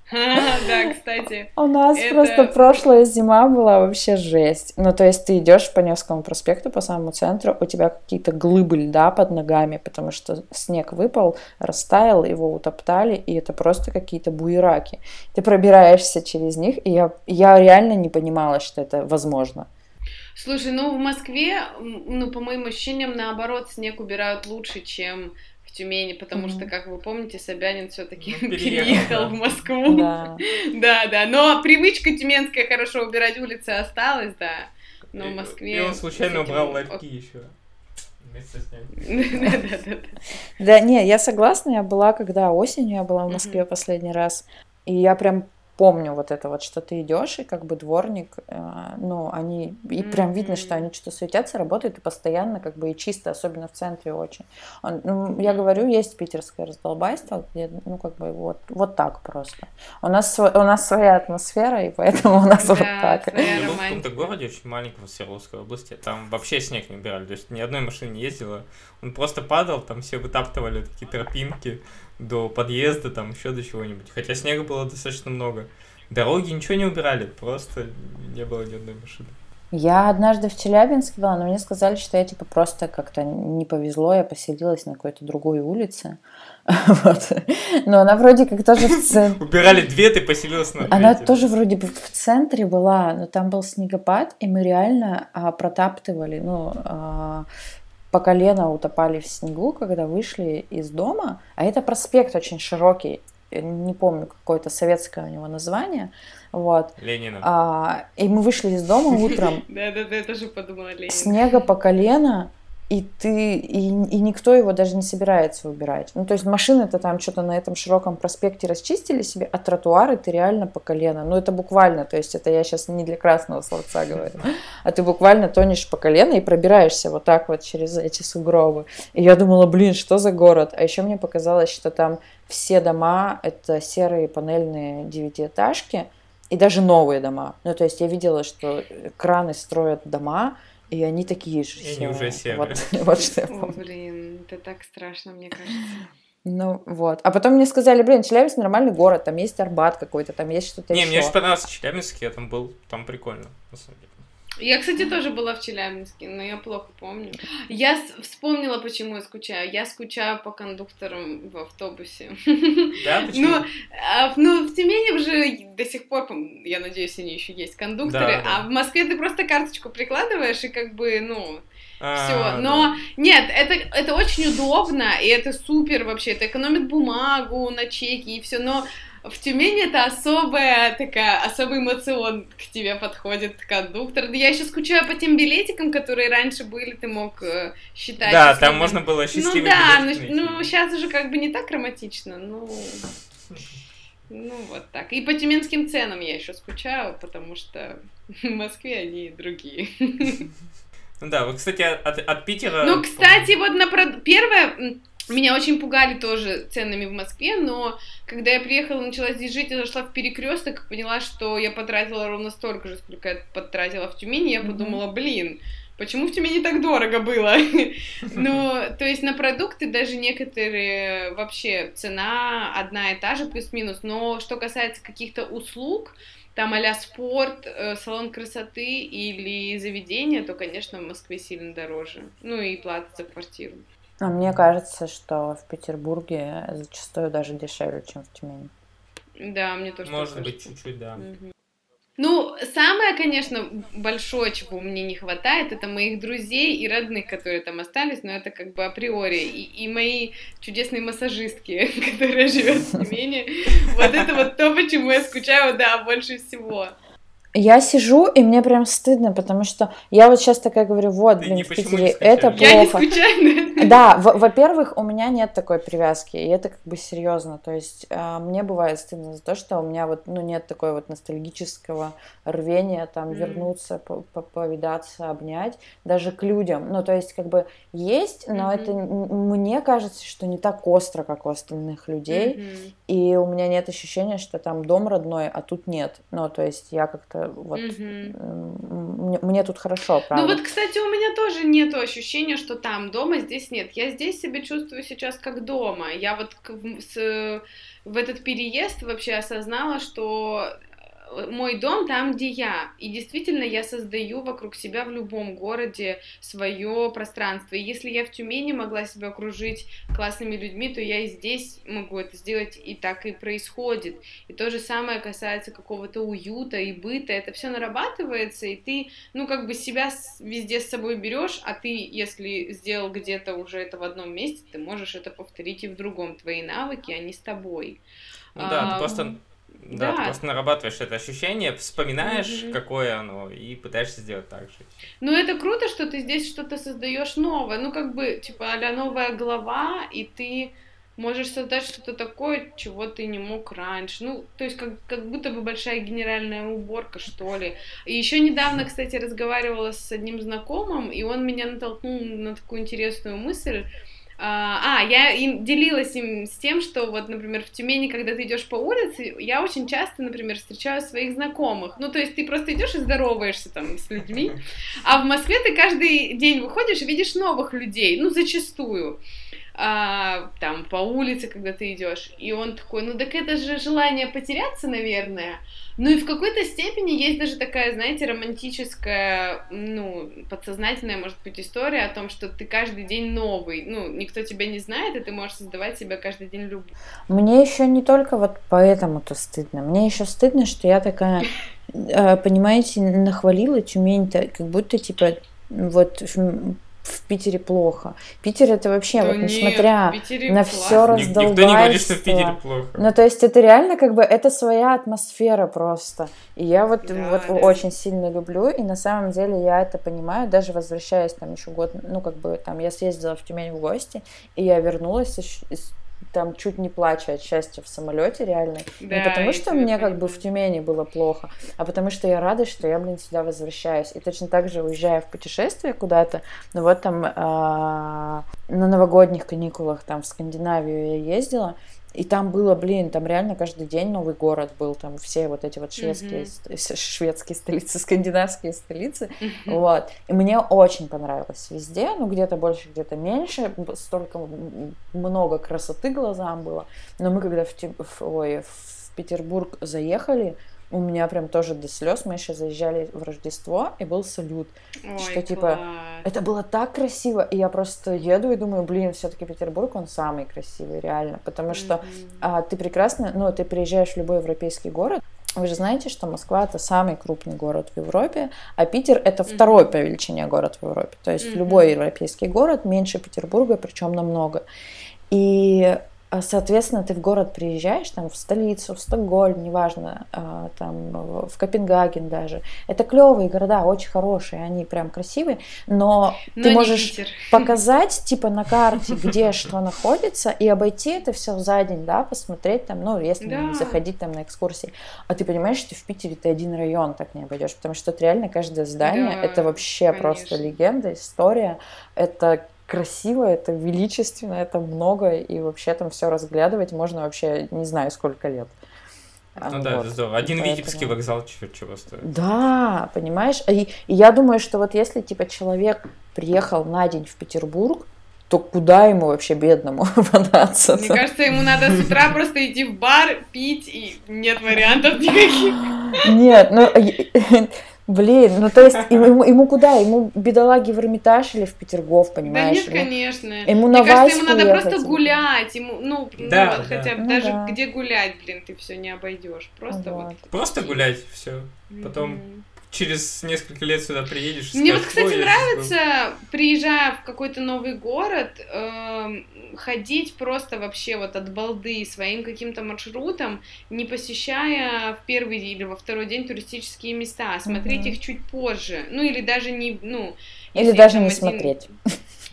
Speaker 3: Да, кстати.
Speaker 2: У нас просто прошлая зима была вообще жесть. Ну, то есть ты идешь по Невскому проспекту, по самому центру, у тебя какие-то глыбы льда под ногами, потому что снег выпал, растаял, его утоптали, и это просто какие-то буераки. Ты пробираешься через них, и я, я реально не понимала, что это возможно.
Speaker 3: Слушай, ну в Москве, ну по моим ощущениям, наоборот, снег убирают лучше, чем Тюмени, потому mm-hmm. что, как вы помните, Собянин все-таки ну, переехал, переехал в Москву. Да. да, да. Но привычка тюменская хорошо убирать улицы осталась, да. Но в Москве.
Speaker 1: И он случайно убрал ларьки еще.
Speaker 2: Да, да, да. Да, не, я согласна, я была, когда осенью я была в Москве последний раз, и я прям помню вот это вот, что ты идешь, и как бы дворник, э, ну, они, и прям видно, что они что-то суетятся, работают, и постоянно как бы и чисто, особенно в центре очень. Он, ну, я говорю, есть питерское раздолбайство, где, ну, как бы вот, вот так просто. У нас, у нас своя атмосфера, и поэтому у нас да, вот так.
Speaker 1: Я был в каком-то городе очень маленьком в Свердловской области, там вообще снег не убирали, то есть ни одной машины не ездила, он просто падал, там все вытаптывали такие тропинки, до подъезда, там еще до чего-нибудь. Хотя снега было достаточно много. Дороги ничего не убирали, просто не было ни одной машины.
Speaker 2: Я однажды в Челябинске была, но мне сказали, что я типа просто как-то не повезло, я поселилась на какой-то другой улице. Вот. Но она вроде как тоже в центре.
Speaker 1: Убирали две, ты поселилась на
Speaker 2: Она тоже вроде бы в центре была, но там был снегопад, и мы реально а, протаптывали, ну, а, по колено утопали в снегу, когда вышли из дома. А это проспект очень широкий, не помню какое-то советское у него название. Вот.
Speaker 1: Ленина.
Speaker 2: А, и мы вышли из дома утром.
Speaker 3: Да-да-да, я тоже подумала Ленина.
Speaker 2: Снега по колено, и ты и, и никто его даже не собирается убирать. Ну, то есть машины-то там что-то на этом широком проспекте расчистили себе, а тротуары ты реально по колено. Ну, это буквально, то есть это я сейчас не для красного словца говорю, а ты буквально тонешь по колено и пробираешься вот так вот через эти сугробы. И я думала, блин, что за город? А еще мне показалось, что там все дома — это серые панельные девятиэтажки, и даже новые дома. Ну, то есть я видела, что краны строят дома, и они такие же.
Speaker 1: И они уже серые.
Speaker 2: Вот, вот что я
Speaker 3: помню. О, блин, это так страшно, мне кажется.
Speaker 2: Ну вот. А потом мне сказали, блин, Челябинск нормальный город, там есть Арбат какой-то, там есть что-то
Speaker 1: Не,
Speaker 2: еще.
Speaker 1: мне очень понравился Челябинск, я там был, там прикольно, на самом деле.
Speaker 3: Я, кстати, тоже была в Челябинске, но я плохо помню. Я вспомнила, почему я скучаю. Я скучаю по кондукторам в автобусе.
Speaker 1: Да, почему?
Speaker 3: Ну, а, ну в Тюмени уже до сих пор, я надеюсь, они еще есть кондукторы, да, да. а в Москве ты просто карточку прикладываешь и как бы, ну, а, все. Но да. нет, это, это очень удобно, и это супер вообще, это экономит бумагу на чеки и все, но в Тюмени это особая такая, особый эмоцион к тебе подходит кондуктор. Я еще скучаю по тем билетикам, которые раньше были, ты мог э, считать.
Speaker 1: Да, там можно было счастливый
Speaker 3: Ну да, ну, ну сейчас уже как бы не так романтично, ну... Ну, вот так. И по тюменским ценам я еще скучаю, потому что в Москве они другие.
Speaker 1: Ну да, вы, кстати, от, от Питера...
Speaker 3: Ну, кстати, вот на... Первое, меня очень пугали тоже ценами в Москве, но когда я приехала, начала здесь жить, я зашла в перекресток, поняла, что я потратила ровно столько же, сколько я потратила в Тюмени, я подумала, блин, почему в Тюмени так дорого было? ну, то есть на продукты даже некоторые вообще цена одна и та же плюс-минус, но что касается каких-то услуг, там а спорт, э, салон красоты или заведение, то, конечно, в Москве сильно дороже. Ну и плата за квартиру.
Speaker 2: А мне кажется, что в Петербурге зачастую даже дешевле, чем в Тюмени.
Speaker 3: Да, мне тоже
Speaker 1: Может быть, чуть-чуть, да.
Speaker 3: Угу. Ну, самое, конечно, большое, чего мне не хватает, это моих друзей и родных, которые там остались, но это как бы априори. И, и мои чудесные массажистки, которые живут в Тюмени. Вот это вот то, почему я скучаю, да, больше всего.
Speaker 2: Я сижу, и мне прям стыдно, потому что я вот сейчас такая говорю, вот, блин, в Питере это плохо. Я не скучаю. Да, во-первых, у меня нет такой привязки, и это как бы серьезно. То есть э, мне бывает стыдно за то, что у меня вот, ну, нет такой вот ностальгического рвения там mm. вернуться, повидаться, обнять, даже к людям. Ну, то есть как бы есть, но это мне кажется, что не так остро, как у остальных людей, и у меня нет ощущения, что там дом родной, а тут нет. Ну, то есть я как-то вот угу. мне, мне тут хорошо,
Speaker 3: правда. Ну вот, кстати, у меня тоже нет ощущения, что там дома, здесь нет. Я здесь себя чувствую сейчас как дома. Я вот с, в этот переезд вообще осознала, что мой дом там, где я. И действительно, я создаю вокруг себя в любом городе свое пространство. И если я в Тюмени могла себя окружить классными людьми, то я и здесь могу это сделать, и так и происходит. И то же самое касается какого-то уюта и быта. Это все нарабатывается, и ты, ну, как бы себя везде с собой берешь, а ты, если сделал где-то уже это в одном месте, ты можешь это повторить и в другом. Твои навыки, они с тобой.
Speaker 1: Ну да, а, просто да, да, ты просто нарабатываешь это ощущение, вспоминаешь, угу. какое оно, и пытаешься сделать так же.
Speaker 3: Ну, это круто, что ты здесь что-то создаешь новое. Ну, как бы, типа, а новая глава, и ты можешь создать что-то такое, чего ты не мог раньше. Ну, то есть, как, как будто бы большая генеральная уборка, что ли. И еще недавно, кстати, разговаривала с одним знакомым, и он меня натолкнул на такую интересную мысль а, а, я им делилась им с тем, что вот, например, в Тюмени, когда ты идешь по улице, я очень часто, например, встречаю своих знакомых. Ну, то есть ты просто идешь и здороваешься там с людьми, а в Москве ты каждый день выходишь и видишь новых людей, ну, зачастую а, там по улице, когда ты идешь. И он такой, ну так это же желание потеряться, наверное. Ну и в какой-то степени есть даже такая, знаете, романтическая, ну, подсознательная, может быть, история о том, что ты каждый день новый. Ну, никто тебя не знает, и ты можешь создавать себя каждый день любовь.
Speaker 2: Мне еще не только вот поэтому-то стыдно. Мне еще стыдно, что я такая, э, понимаете, нахвалила Тюмень-то, как будто, типа, вот в Питере плохо. Питер это вообще, да вот несмотря нет, на все раздолбайство. Никто не говорит, что в Питере плохо. Ну, то есть это реально как бы, это своя атмосфера просто. И я вот, да, вот да. очень сильно люблю, и на самом деле я это понимаю, даже возвращаясь там еще год, ну, как бы там я съездила в Тюмень в гости, и я вернулась там чуть не плача от счастья в самолете реально. Да, не потому что мне как бы в Тюмени было плохо, а потому что я рада, что я, блин, сюда возвращаюсь. И точно так же уезжая в путешествие куда-то, ну вот там э, на новогодних каникулах там в Скандинавию я ездила, и там было, блин, там реально каждый день новый город был, там все вот эти вот шведские, mm-hmm. шведские столицы, скандинавские столицы, mm-hmm. вот. И мне очень понравилось везде, ну где-то больше, где-то меньше, столько много красоты глазам было. Но мы когда в, в, ой, в Петербург заехали, у меня прям тоже до слез. Мы еще заезжали в Рождество, и был салют. Ой, что типа это было так красиво. И я просто еду и думаю, блин, все-таки Петербург, он самый красивый, реально. Потому что mm-hmm. а, ты прекрасно, ну, ты приезжаешь в любой европейский город. Вы же знаете, что Москва это самый крупный город в Европе, а Питер это mm-hmm. второй по величине город в Европе. То есть mm-hmm. любой европейский город меньше Петербурга, причем намного. И соответственно, ты в город приезжаешь, там, в столицу, в Стокгольм, неважно, а, там, в Копенгаген даже. Это клевые города, очень хорошие, они прям красивые, но, но ты можешь показать, типа, на карте, где что находится, и обойти это все за день, да, посмотреть там, ну, если да. заходить там на экскурсии. А ты понимаешь, что в Питере ты один район так не обойдешь, потому что реально каждое здание, да, это вообще конечно. просто легенда, история, это красиво, это величественно, это много, и вообще там все разглядывать можно вообще не знаю сколько лет.
Speaker 1: Ну вот. да, это здорово. Один Поэтому... Витебский вокзал чего, чего стоит.
Speaker 2: Да, понимаешь? И, и я думаю, что вот если типа человек приехал на день в Петербург, то куда ему вообще бедному бодаться?
Speaker 3: Мне кажется, ему надо с утра просто идти в бар, пить, и нет вариантов никаких.
Speaker 2: Нет, ну, блин, ну то есть ему, ему куда? Ему бедолаги в Эрмитаж или в Петергоф, понимаешь?
Speaker 3: Да нет, конечно.
Speaker 2: Ему
Speaker 3: Мне
Speaker 2: на
Speaker 3: кажется, ему надо просто
Speaker 2: ехать.
Speaker 3: гулять, ему, ну, ну
Speaker 1: Да,
Speaker 3: вот
Speaker 1: да.
Speaker 3: хотя бы
Speaker 2: Ну
Speaker 3: даже
Speaker 2: да.
Speaker 3: где гулять, блин, ты все не обойдешь. Просто вот.
Speaker 2: Вот.
Speaker 1: Просто гулять, все. Потом
Speaker 3: Мгм.
Speaker 1: Через несколько лет сюда приедешь. и
Speaker 3: Мне вот, кстати, нравится, приезжая в какой-то новый город, эм, ходить просто вообще вот от балды своим каким-то маршрутом, не посещая в первый или во второй день туристические места, а смотреть их чуть позже. Ну, или даже не, ну...
Speaker 2: Или даже не
Speaker 3: один-
Speaker 2: смотреть.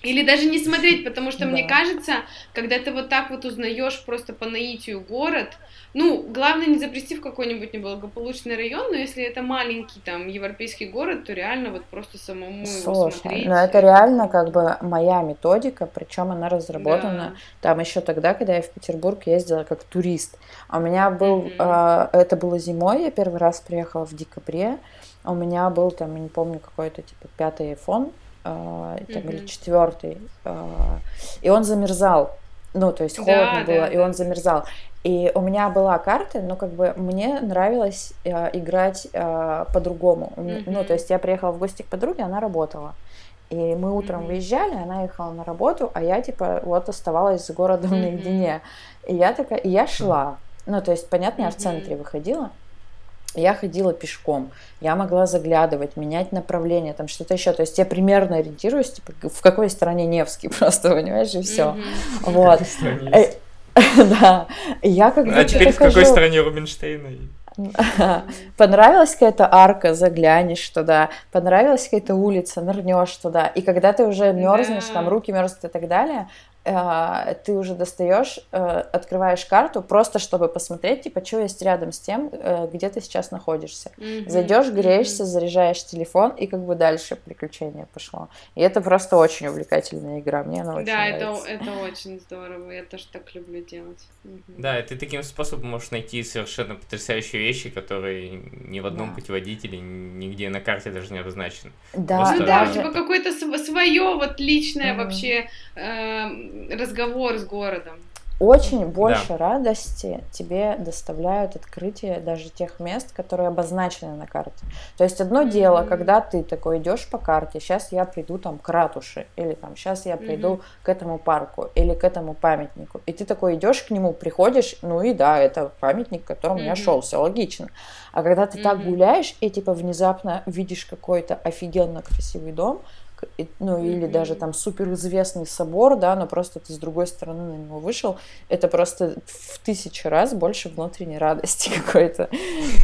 Speaker 3: Или даже не смотреть, потому что, мне
Speaker 2: Да.
Speaker 3: кажется, когда ты вот так вот узнаешь просто по наитию город, ну, главное не запрести в какой-нибудь неблагополучный район, но если это маленький там европейский город, то реально вот просто самому его
Speaker 2: Слушай,
Speaker 3: смотреть.
Speaker 2: ну это реально как бы моя методика, причем она разработана
Speaker 3: Да.
Speaker 2: там еще тогда, когда я в Петербург ездила как турист. А у меня был,
Speaker 3: Мгм.
Speaker 2: а, это было зимой, я первый раз приехала в декабре, у меня был там, я не помню, какой-то типа пятый iPhone, а, там, или
Speaker 3: Мгм.
Speaker 2: четвертый, а, и он замерзал. Ну, то есть холодно
Speaker 3: да,
Speaker 2: было, и
Speaker 3: да.
Speaker 2: он замерзал. И у меня была карта, но как бы мне нравилось э, играть э, по-другому. М- Ну, то есть я приехала в гости к подруге, она работала. И мы утром
Speaker 3: Мгм.
Speaker 2: выезжали, она ехала на работу, а я типа вот оставалась с городом
Speaker 3: Мгм.
Speaker 2: наедине. И я такая, и я шла. Ну, то есть, понятно, я в центре выходила. Я ходила пешком, я могла заглядывать, менять направление, там что-то еще. То есть я примерно ориентируюсь, типа, в какой стороне Невский просто, понимаешь, и все. Вот. Э. Да. Я как
Speaker 1: А
Speaker 2: будто
Speaker 1: теперь в какой стране Рубинштейна?
Speaker 2: Понравилась какая-то арка, заглянешь туда. Понравилась какая-то улица, нырнешь туда. И когда ты уже мерзнешь, там руки мерзнут и так далее, ты уже достаешь, э, открываешь карту, просто чтобы посмотреть, типа, что есть рядом с тем, э, где ты сейчас находишься.
Speaker 3: Мгм.
Speaker 2: Зайдешь, греешься, заряжаешь телефон, и как бы дальше приключение пошло. И это просто очень увлекательная игра. Мне она очень
Speaker 3: Да, это,
Speaker 2: нравится.
Speaker 3: это очень здорово. Я тоже так люблю делать. Мгм.
Speaker 1: Да, и ты таким способом можешь найти совершенно потрясающие вещи, которые ни в одном
Speaker 2: Да.
Speaker 1: путеводителе, нигде на карте даже не обозначены.
Speaker 2: Да,
Speaker 1: Просто-
Speaker 3: Ну да,
Speaker 2: даже...
Speaker 3: типа какое-то свое вот личное
Speaker 2: Мгм.
Speaker 3: вообще эм, разговор с городом.
Speaker 2: Очень больше радости тебе доставляют открытие даже тех мест, которые обозначены на карте. То есть одно
Speaker 3: Мгм.
Speaker 2: дело, когда ты такой идешь по карте, сейчас я приду там к ратуше, или там сейчас я приду
Speaker 3: Мгм.
Speaker 2: к этому парку, или к этому памятнику. И ты такой идешь к нему, приходишь, ну и да, это памятник, к которому я
Speaker 3: Мгм.
Speaker 2: шел, все логично. А когда ты так
Speaker 3: Мгм.
Speaker 2: гуляешь и типа внезапно видишь какой-то офигенно красивый дом, ну или
Speaker 3: Мгм.
Speaker 2: даже там суперизвестный собор, да, но просто ты с другой стороны на него вышел, это просто в тысячу раз больше внутренней радости какой-то.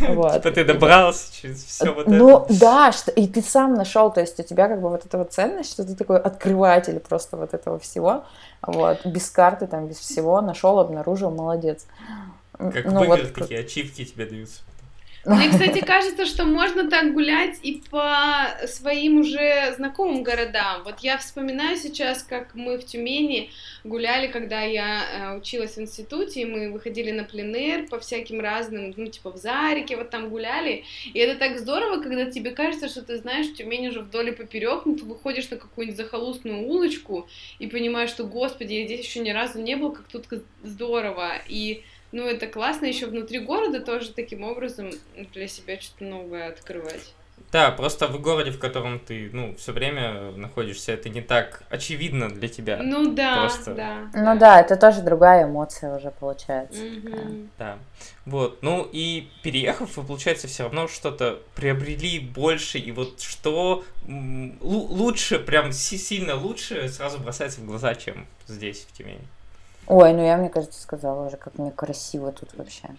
Speaker 2: Вот.
Speaker 1: Типа ты добрался через все вот
Speaker 2: Ну
Speaker 1: это.
Speaker 2: да, что, и ты сам нашел, то есть у тебя как бы вот эта вот ценность, что ты такой открыватель просто вот этого всего, вот, без карты, там, без всего, нашел, обнаружил, молодец.
Speaker 1: Как
Speaker 2: ну,
Speaker 1: в
Speaker 2: вот,
Speaker 1: такие ачивки тебе даются.
Speaker 3: Мне, кстати, кажется, что можно так гулять и по своим уже знакомым городам. Вот я вспоминаю сейчас, как мы в Тюмени гуляли, когда я э, училась в институте, и мы выходили на пленэр по всяким разным, ну, типа в Зарике, вот там гуляли. И это так здорово, когда тебе кажется, что ты знаешь Тюмень уже вдоль и поперек, ну, ты выходишь на какую-нибудь захолустную улочку и понимаешь, что, господи, я здесь еще ни разу не был, как тут здорово. И ну, это классно еще внутри города тоже таким образом для себя что-то новое открывать.
Speaker 1: Да, просто в городе, в котором ты, ну, все время находишься, это не так очевидно для тебя.
Speaker 3: Ну да,
Speaker 1: Просто-
Speaker 3: да.
Speaker 2: Ну да, это тоже другая эмоция уже получается. такая.
Speaker 3: Мгм.
Speaker 1: Да. Вот. Ну и переехав, вы, получается, все равно что-то приобрели больше. И вот что лучше, прям си- сильно лучше сразу бросается в глаза, чем здесь, в Тюмени.
Speaker 2: Ой, ну я, мне кажется, сказала уже, как мне красиво тут вообще.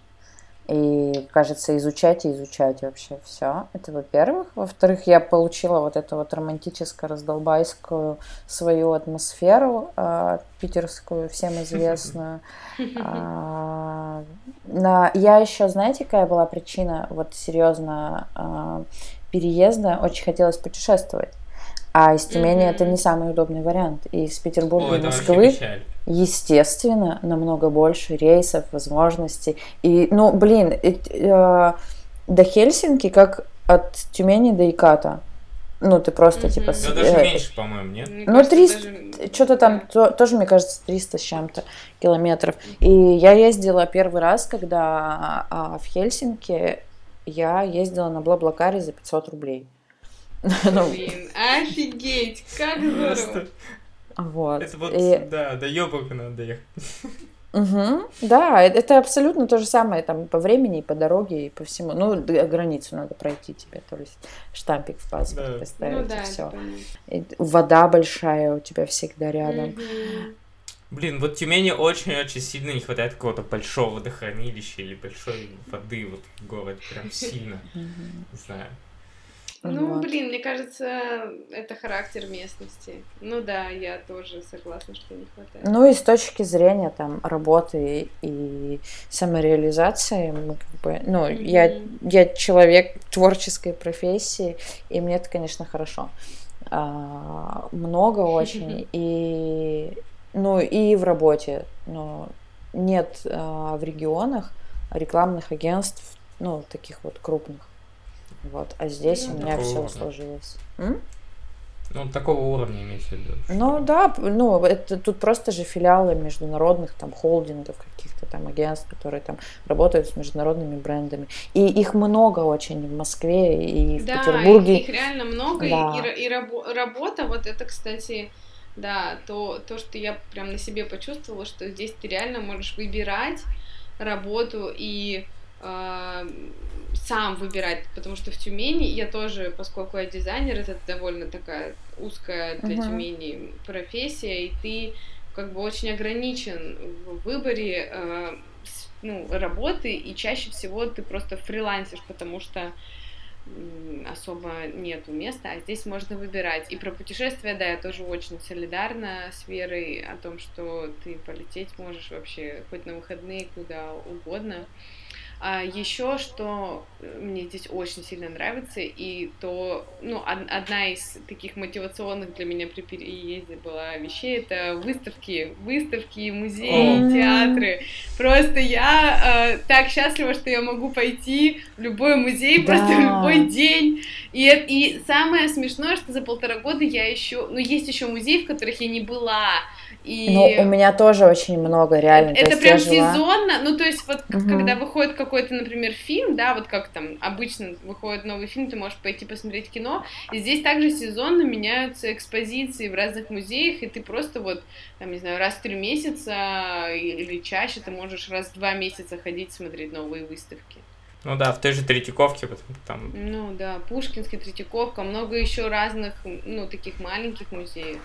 Speaker 2: И, кажется, изучать и изучать вообще все. Это во-первых. Во-вторых, я получила вот эту вот романтическо-раздолбайскую свою атмосферу э, питерскую, всем известную. А, на- Я еще, знаете, какая была причина, вот серьезно, а, переезда? Очень хотелось путешествовать. А из Тюмени это не самый удобный вариант. И из Петербурга
Speaker 1: Ой,
Speaker 2: и Москвы. Естественно, намного больше рейсов, возможностей. И, ну, блин, э, э, до Хельсинки как от Тюмени до Иката. Ну, ты просто,
Speaker 3: Мгм.
Speaker 2: типа...
Speaker 3: Да
Speaker 2: с-
Speaker 1: Да даже
Speaker 2: э,
Speaker 1: меньше, по-моему, нет?
Speaker 3: Мне
Speaker 2: Ну,
Speaker 3: кажется,
Speaker 2: 300,
Speaker 3: даже-
Speaker 2: что-то там, то- тоже, мне кажется, 300 с чем-то километров. И я ездила первый раз, когда а, в Хельсинки я ездила на Блаблакаре за 500 рублей.
Speaker 3: Ну, Блин, офигеть, как здорово.
Speaker 2: Вот.
Speaker 1: Это вот, и... да, до ёбок надо доехать.
Speaker 2: Угу. Да, это абсолютно то же самое там по времени, и по дороге, и по всему. Ну, границу надо пройти тебе, то есть штампик в паспорт да. поставить, ну, да, и все. Вода большая у тебя всегда рядом. Угу.
Speaker 1: Блин, вот Тюмени очень-очень сильно не хватает какого-то большого водохранилища или большой воды вот в город, прям сильно. Не знаю.
Speaker 3: Ну, вот. блин, мне кажется, это характер местности. Ну да, я тоже согласна, что не хватает.
Speaker 2: Ну и с точки зрения там работы и самореализации, мы как бы, ну, mm-hmm. я, я человек творческой профессии, и мне это, конечно, хорошо. А, много очень, и ну и в работе, но нет а, в регионах рекламных агентств, ну, таких вот крупных. Вот, а здесь ну, у меня все сложилось. М?
Speaker 1: Ну, такого уровня имеется в виду.
Speaker 2: Ну да, ну это тут просто же филиалы международных там холдингов, каких-то там агентств, которые там работают с международными брендами. И их много очень в Москве и в да, Петербурге.
Speaker 3: Их, их реально много. Да. И, и, и рабо- работа, вот это, кстати, да, то, то, что я прям на себе почувствовала, что здесь ты реально можешь выбирать работу и сам выбирать, потому что в Тюмени я тоже, поскольку я дизайнер, это довольно такая узкая для uh-huh. Тюмени профессия, и ты как бы очень ограничен в выборе э, ну, работы, и чаще всего ты просто фрилансишь, потому что особо нету места, а здесь можно выбирать. И про путешествия, да, я тоже очень солидарна с Верой о том, что ты полететь можешь вообще хоть на выходные куда угодно. А еще что э, мне здесь очень сильно нравится, и то, ну, одна из таких мотивационных для меня при переезде была вещей, это выставки, выставки, музеи, oh. театры. Просто я э, так счастлива, что я могу пойти в любой музей да. просто в любой день. И, и самое смешное, что за полтора года я еще, ну, есть еще музеи, в которых я не была. И...
Speaker 2: Ну, у меня тоже очень много, реально.
Speaker 3: Это прям жила... сезонно, ну, то есть вот угу. когда выходит какой-то, например, фильм, да, вот как там обычно выходит новый фильм, ты можешь пойти посмотреть кино, и здесь также сезонно меняются экспозиции в разных музеях, и ты просто вот, там, не знаю, раз в три месяца или чаще ты можешь раз в два месяца ходить смотреть новые выставки.
Speaker 1: Ну да, в той же Третьяковке там.
Speaker 3: Ну да, Пушкинский, Третьяковка, много еще разных, ну, таких маленьких музеев.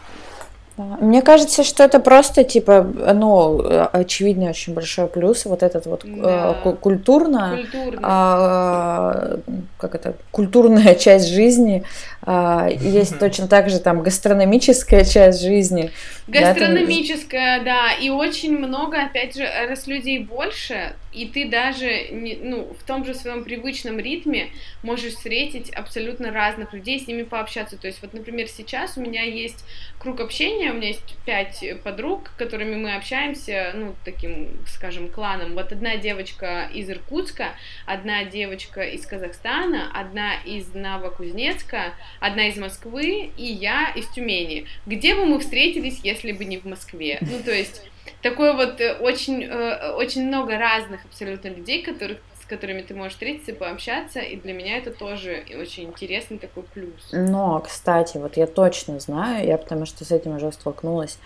Speaker 2: Мне кажется, что это просто типа, ну, очевидно, очень большой плюс вот этот вот да. э, культурно, Культурно. э, как это, культурная часть жизни. Э, есть точно так же там гастрономическая часть жизни.
Speaker 3: Гастрономическая, да, и очень много, опять же, раз людей больше, и ты даже не, ну, в том же своем привычном ритме можешь встретить абсолютно разных людей, с ними пообщаться. То есть, вот, например, сейчас у меня есть круг общения, у меня есть пять подруг, которыми мы общаемся, ну, таким, скажем, кланом. Вот одна девочка из Иркутска, одна девочка из Казахстана, одна из Новокузнецка, одна из Москвы и я из Тюмени. Где бы мы встретились, если бы не в Москве? Ну, то есть такое вот э, очень, э, очень много разных абсолютно людей, которых с которыми ты можешь встретиться и пообщаться, и для меня это тоже очень интересный такой плюс.
Speaker 2: Но, кстати, вот я точно знаю, я потому что с этим уже столкнулась,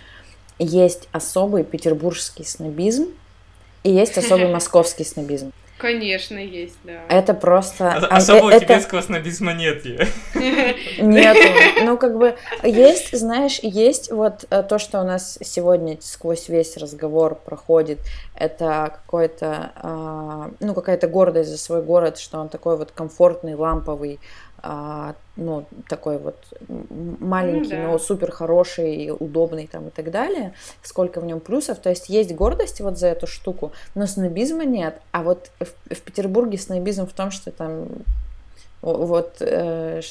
Speaker 2: есть особый петербургский снобизм и есть особый московский снобизм.
Speaker 3: Конечно, есть, да.
Speaker 2: Это просто...
Speaker 1: А, особого это... тибетского снобизма нет.
Speaker 2: Нет. Ну, как бы, есть, знаешь, есть вот э, то, что у нас сегодня сквозь весь разговор проходит, это какой-то, а, ну, какая-то гордость за свой город, что он такой вот комфортный, ламповый, а, ну, такой вот маленький, ну, да. но супер хороший, удобный там и так далее, сколько в нем плюсов. То есть есть гордость вот за эту штуку, но снобизма нет. А вот в, в Петербурге снобизм в том, что там вот э,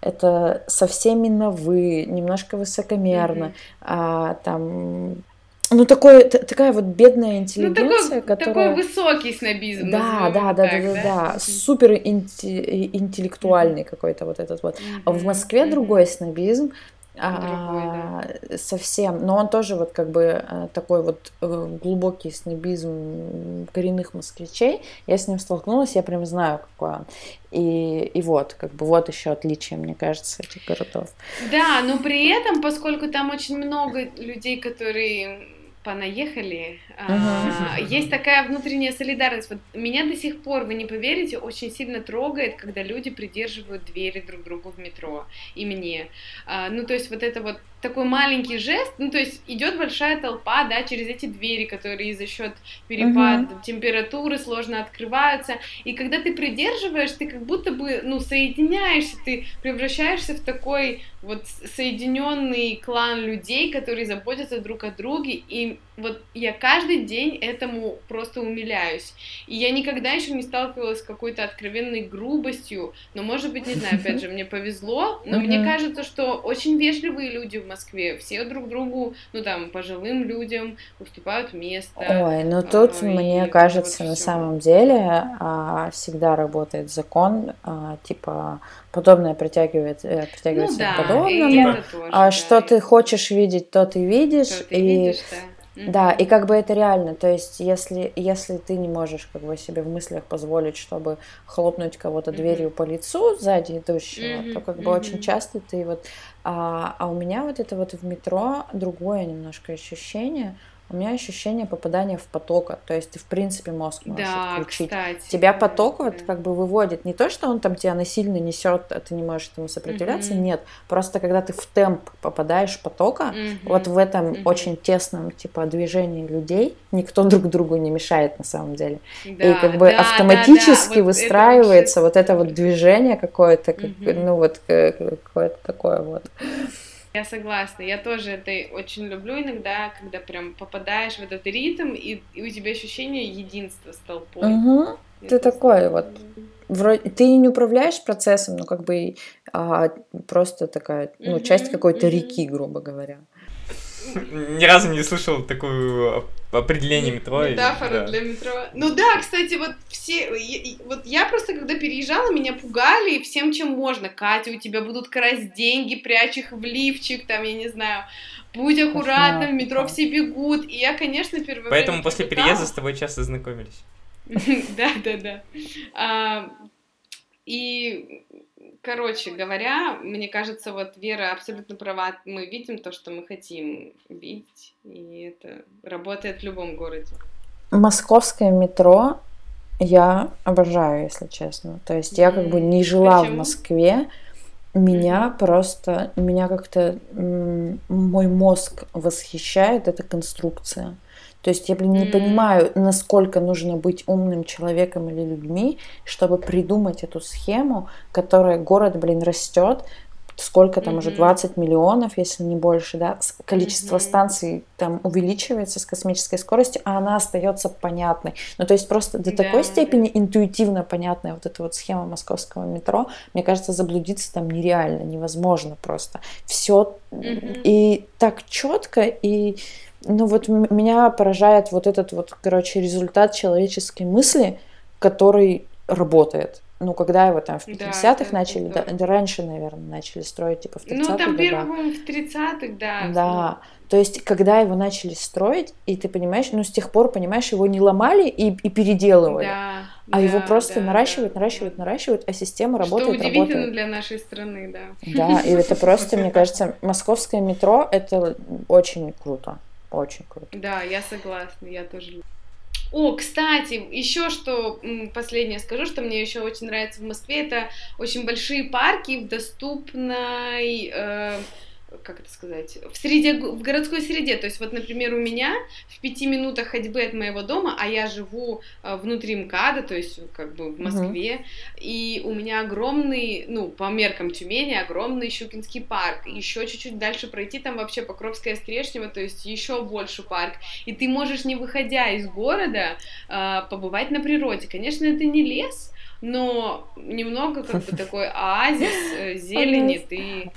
Speaker 2: это со всеми на вы, немножко высокомерно, mm-hmm. а, там ну, такой, такая вот бедная интеллигенция,
Speaker 3: ну, такой, которая... Такой высокий снобизм.
Speaker 2: Да, да, да, так, да, да, да, супер интеллектуальный mm-hmm. какой-то вот этот вот. Mm-hmm. А в Москве mm-hmm. другой снобизм, а, совсем. Но он тоже вот как бы э, такой вот э, глубокий снобизм коренных москвичей. Я с ним столкнулась, я прям знаю, какой он. И, и вот, как бы вот еще отличие, мне кажется, этих городов.
Speaker 3: Да, но при этом, поскольку там очень много людей, которые понаехали. Uh-huh. есть такая внутренняя солидарность. Вот меня до сих пор, вы не поверите, очень сильно трогает, когда люди придерживают двери друг другу в метро и мне. А, ну, то есть вот это вот такой маленький жест, ну, то есть идет большая толпа, да, через эти двери, которые за счет перепада uh-huh. температуры сложно открываются, и когда ты придерживаешь, ты как будто бы, ну, соединяешься, ты превращаешься в такой вот соединенный клан людей, которые заботятся друг о друге, и вот я каждый день этому просто умиляюсь. И я никогда еще не сталкивалась с какой-то откровенной грубостью, но, может быть, не знаю, опять же, мне повезло, но мне кажется, что очень вежливые люди в Москве, все друг другу, ну, там, пожилым людям уступают место.
Speaker 2: Ой, ну тут, а, мне кажется, на самом деле а, всегда работает закон, а, типа, подобное притягивает, э, притягивается ну, да, к подобному, тоже, а да, что ты хочешь видеть, то ты видишь, ты и... видишь, да да, и как бы это реально, то есть если, если ты не можешь как бы себе в мыслях позволить, чтобы хлопнуть кого-то дверью по лицу сзади идущего, то как бы очень часто ты вот... А, а у меня вот это вот в метро другое немножко ощущение, у меня ощущение попадания в потока. То есть ты, в принципе, мозг можешь да, отключить. Кстати, Тебя поток да, вот как бы выводит. Не то, что он там тебя насильно несет, а ты не можешь этому сопротивляться. Угу. Нет. Просто когда ты в темп попадаешь потока, угу. вот в этом угу. очень тесном типа движении людей никто друг другу не мешает на самом деле. Да, И как бы да, автоматически да, да. Вот выстраивается это вот это вот движение какое-то, как, угу. ну вот какое-то такое вот.
Speaker 3: Я согласна. Я тоже это очень люблю иногда, когда прям попадаешь в этот ритм, и, и у тебя ощущение единства с толпой.
Speaker 2: Угу. Ты такой вот. Вроде ты не управляешь процессом, но как бы а, просто такая, ну, часть какой-то реки, грубо говоря.
Speaker 1: Ни разу не слышал такое определение метро.
Speaker 3: Метафора да. для метро. Ну да, кстати, вот все... Вот я просто, когда переезжала, меня пугали всем, чем можно. Катя, у тебя будут красть деньги, прячь их в лифчик, там, я не знаю. Будь аккуратна, в метро все бегут. И я, конечно, первое
Speaker 1: Поэтому после переезда с тобой часто знакомились.
Speaker 3: Да, да, да. А, и Короче говоря, мне кажется, вот Вера абсолютно права. Мы видим то, что мы хотим видеть, и это работает в любом городе.
Speaker 2: Московское метро я обожаю, если честно. То есть я как бы не жила Почему? в Москве, меня mm-hmm. просто, меня как-то мой мозг восхищает эта конструкция. То есть я, блин, не mm-hmm. понимаю, насколько нужно быть умным человеком или людьми, чтобы придумать эту схему, которая город, блин, растет, сколько там mm-hmm. уже 20 миллионов, если не больше, да, количество mm-hmm. станций там увеличивается с космической скоростью, а она остается понятной. Ну, то есть просто до да, такой степени интуитивно понятная вот эта вот схема московского метро, мне кажется, заблудиться там нереально, невозможно просто. Все mm-hmm. и так четко, и ну вот меня поражает вот этот вот, короче, результат человеческой мысли, который работает. Ну, когда его там в 50-х да, начали, да, да, раньше, наверное, начали строить, типа в 30-х
Speaker 3: Ну, там первый, в 30-х, да.
Speaker 2: Да, то есть, когда его начали строить, и ты понимаешь, ну, с тех пор, понимаешь, его не ломали и, и переделывали, да, а да, его просто да, наращивают, да, наращивают, да. наращивают, а система работает,
Speaker 3: Что удивительно работает. для нашей страны, да.
Speaker 2: Да, и это просто, мне кажется, московское метро, это очень круто. Очень круто.
Speaker 3: Да, я согласна, я тоже. О, кстати, еще что последнее скажу, что мне еще очень нравится в Москве, это очень большие парки в доступной э, как это сказать, в среде, в городской среде. То есть вот, например, у меня в пяти минутах ходьбы от моего дома, а я живу э, внутри МКАДа, то есть как бы в Москве, uh-huh. и у меня огромный, ну, по меркам Тюмени, огромный Щукинский парк. Еще чуть-чуть дальше пройти, там вообще Покровская Стрешнева, то есть еще больше парк. И ты можешь, не выходя из города, э, побывать на природе. Конечно, это не лес, но немного как бы такой оазис э, зелени ты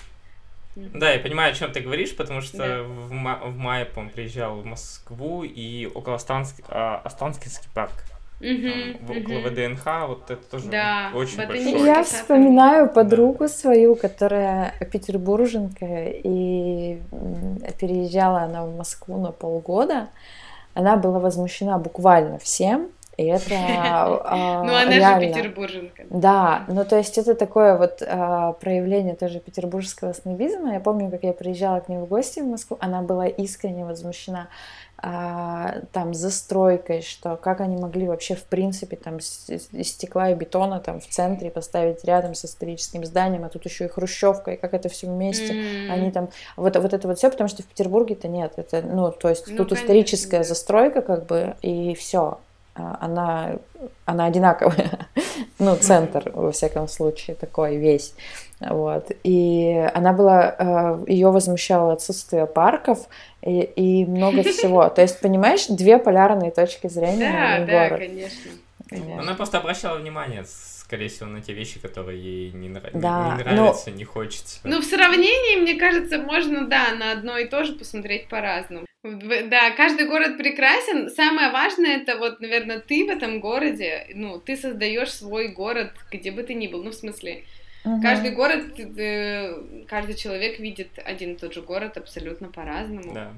Speaker 1: да, я понимаю, о чем ты говоришь, потому что да. в, ма- в мае, по приезжал в Москву, и около Останский, а, Останкинский парк. Угу, около ВДНХ, вот это тоже да, очень большой.
Speaker 2: Я вспоминаю подругу да. свою, которая петербурженка, и переезжала она в Москву на полгода. Она была возмущена буквально всем, и это
Speaker 3: а, Ну, она же петербурженка.
Speaker 2: Да, ну то есть это такое вот а, проявление тоже петербургского снобизма. Я помню, как я приезжала к ней в гости в Москву, она была искренне возмущена а, там застройкой, что как они могли вообще в принципе там из стекла и бетона там в центре поставить рядом с историческим зданием, а тут еще и хрущевка, и как это все вместе, mm-hmm. они там вот вот это вот все, потому что в Петербурге-то нет, это ну то есть ну, тут конечно, историческая да. застройка как бы и все, а, она, она одинаковая, ну, центр, во всяком случае, такой весь, вот, и она была, а, ее возмущало отсутствие парков и, и много всего, то есть, понимаешь, две полярные точки зрения
Speaker 3: на Да, да, конечно.
Speaker 1: Она просто обращала внимание скорее всего, на те вещи, которые ей не, нрав... да, не, не ну нравятся, но... не хочется.
Speaker 3: Ну, в сравнении, мне кажется, можно, да, на одно и то же посмотреть по-разному. Да, каждый город прекрасен. Самое важное это вот, наверное, ты в этом городе, ну, ты создаешь свой город, где бы ты ни был. Ну, в смысле, угу. каждый город, э, каждый человек видит один и тот же город абсолютно по-разному.
Speaker 1: Да.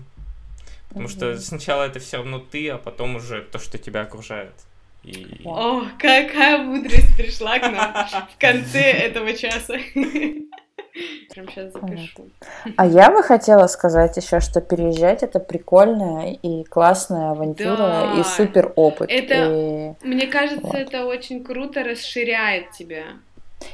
Speaker 1: Потому угу. что сначала это все равно ты, а потом уже то, что тебя окружает.
Speaker 3: И... О, какая мудрость пришла к нам в конце этого часа. Прям сейчас запишу.
Speaker 2: А я бы хотела сказать еще, что переезжать это прикольная и классная авантюра да. и супер опыт.
Speaker 3: Это, и... мне кажется, вот. это очень круто расширяет тебя.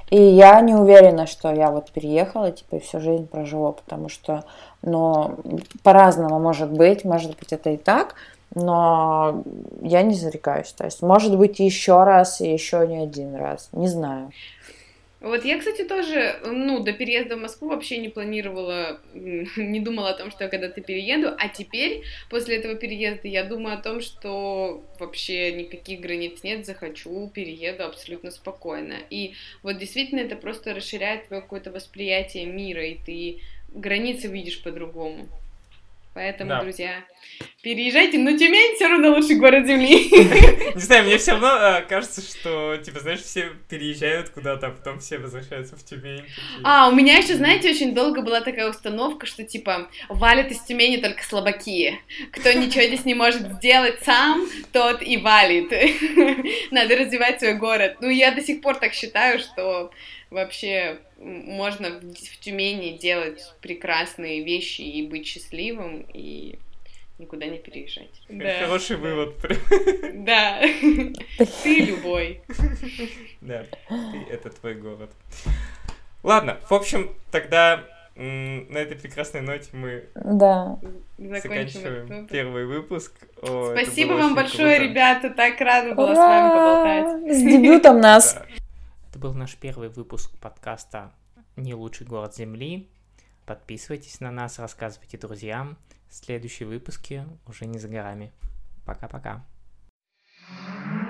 Speaker 2: И я не уверена, что я вот переехала, типа, и всю жизнь проживу, потому что, ну, по-разному может быть, может быть, это и так, но я не зарекаюсь. То есть, может быть, еще раз и еще не один раз. Не знаю.
Speaker 3: Вот я, кстати, тоже, ну, до переезда в Москву вообще не планировала, не думала о том, что я когда-то перееду, а теперь, после этого переезда, я думаю о том, что вообще никаких границ нет, захочу, перееду абсолютно спокойно. И вот действительно это просто расширяет твое какое-то восприятие мира, и ты границы видишь по-другому. Поэтому, да. друзья, переезжайте, но Тюмень все равно лучший город Земли.
Speaker 1: Не знаю, мне все равно э, кажется, что, типа, знаешь, все переезжают куда-то, а потом все возвращаются в Тюмень.
Speaker 3: А, у меня еще, знаете, очень долго была такая установка, что, типа, валят из Тюмени только слабаки. Кто ничего здесь не может сделать сам, тот и валит. Надо развивать свой город. Ну, я до сих пор так считаю, что вообще можно в, в Тюмени делать прекрасные вещи и быть счастливым, и никуда не переезжать.
Speaker 1: Да. Хороший вывод.
Speaker 3: Да. Ты любой.
Speaker 1: Да, это твой город. Ладно, в общем, тогда на этой прекрасной ноте мы
Speaker 2: да.
Speaker 1: заканчиваем первый выпуск.
Speaker 3: О, Спасибо вам большое, круто. ребята, так рада была Ура! с вами поболтать.
Speaker 2: С дебютом нас.
Speaker 1: Это был наш первый выпуск подкаста «Не лучший город Земли». Подписывайтесь на нас, рассказывайте друзьям. Следующие выпуски уже не за горами. Пока-пока. thank you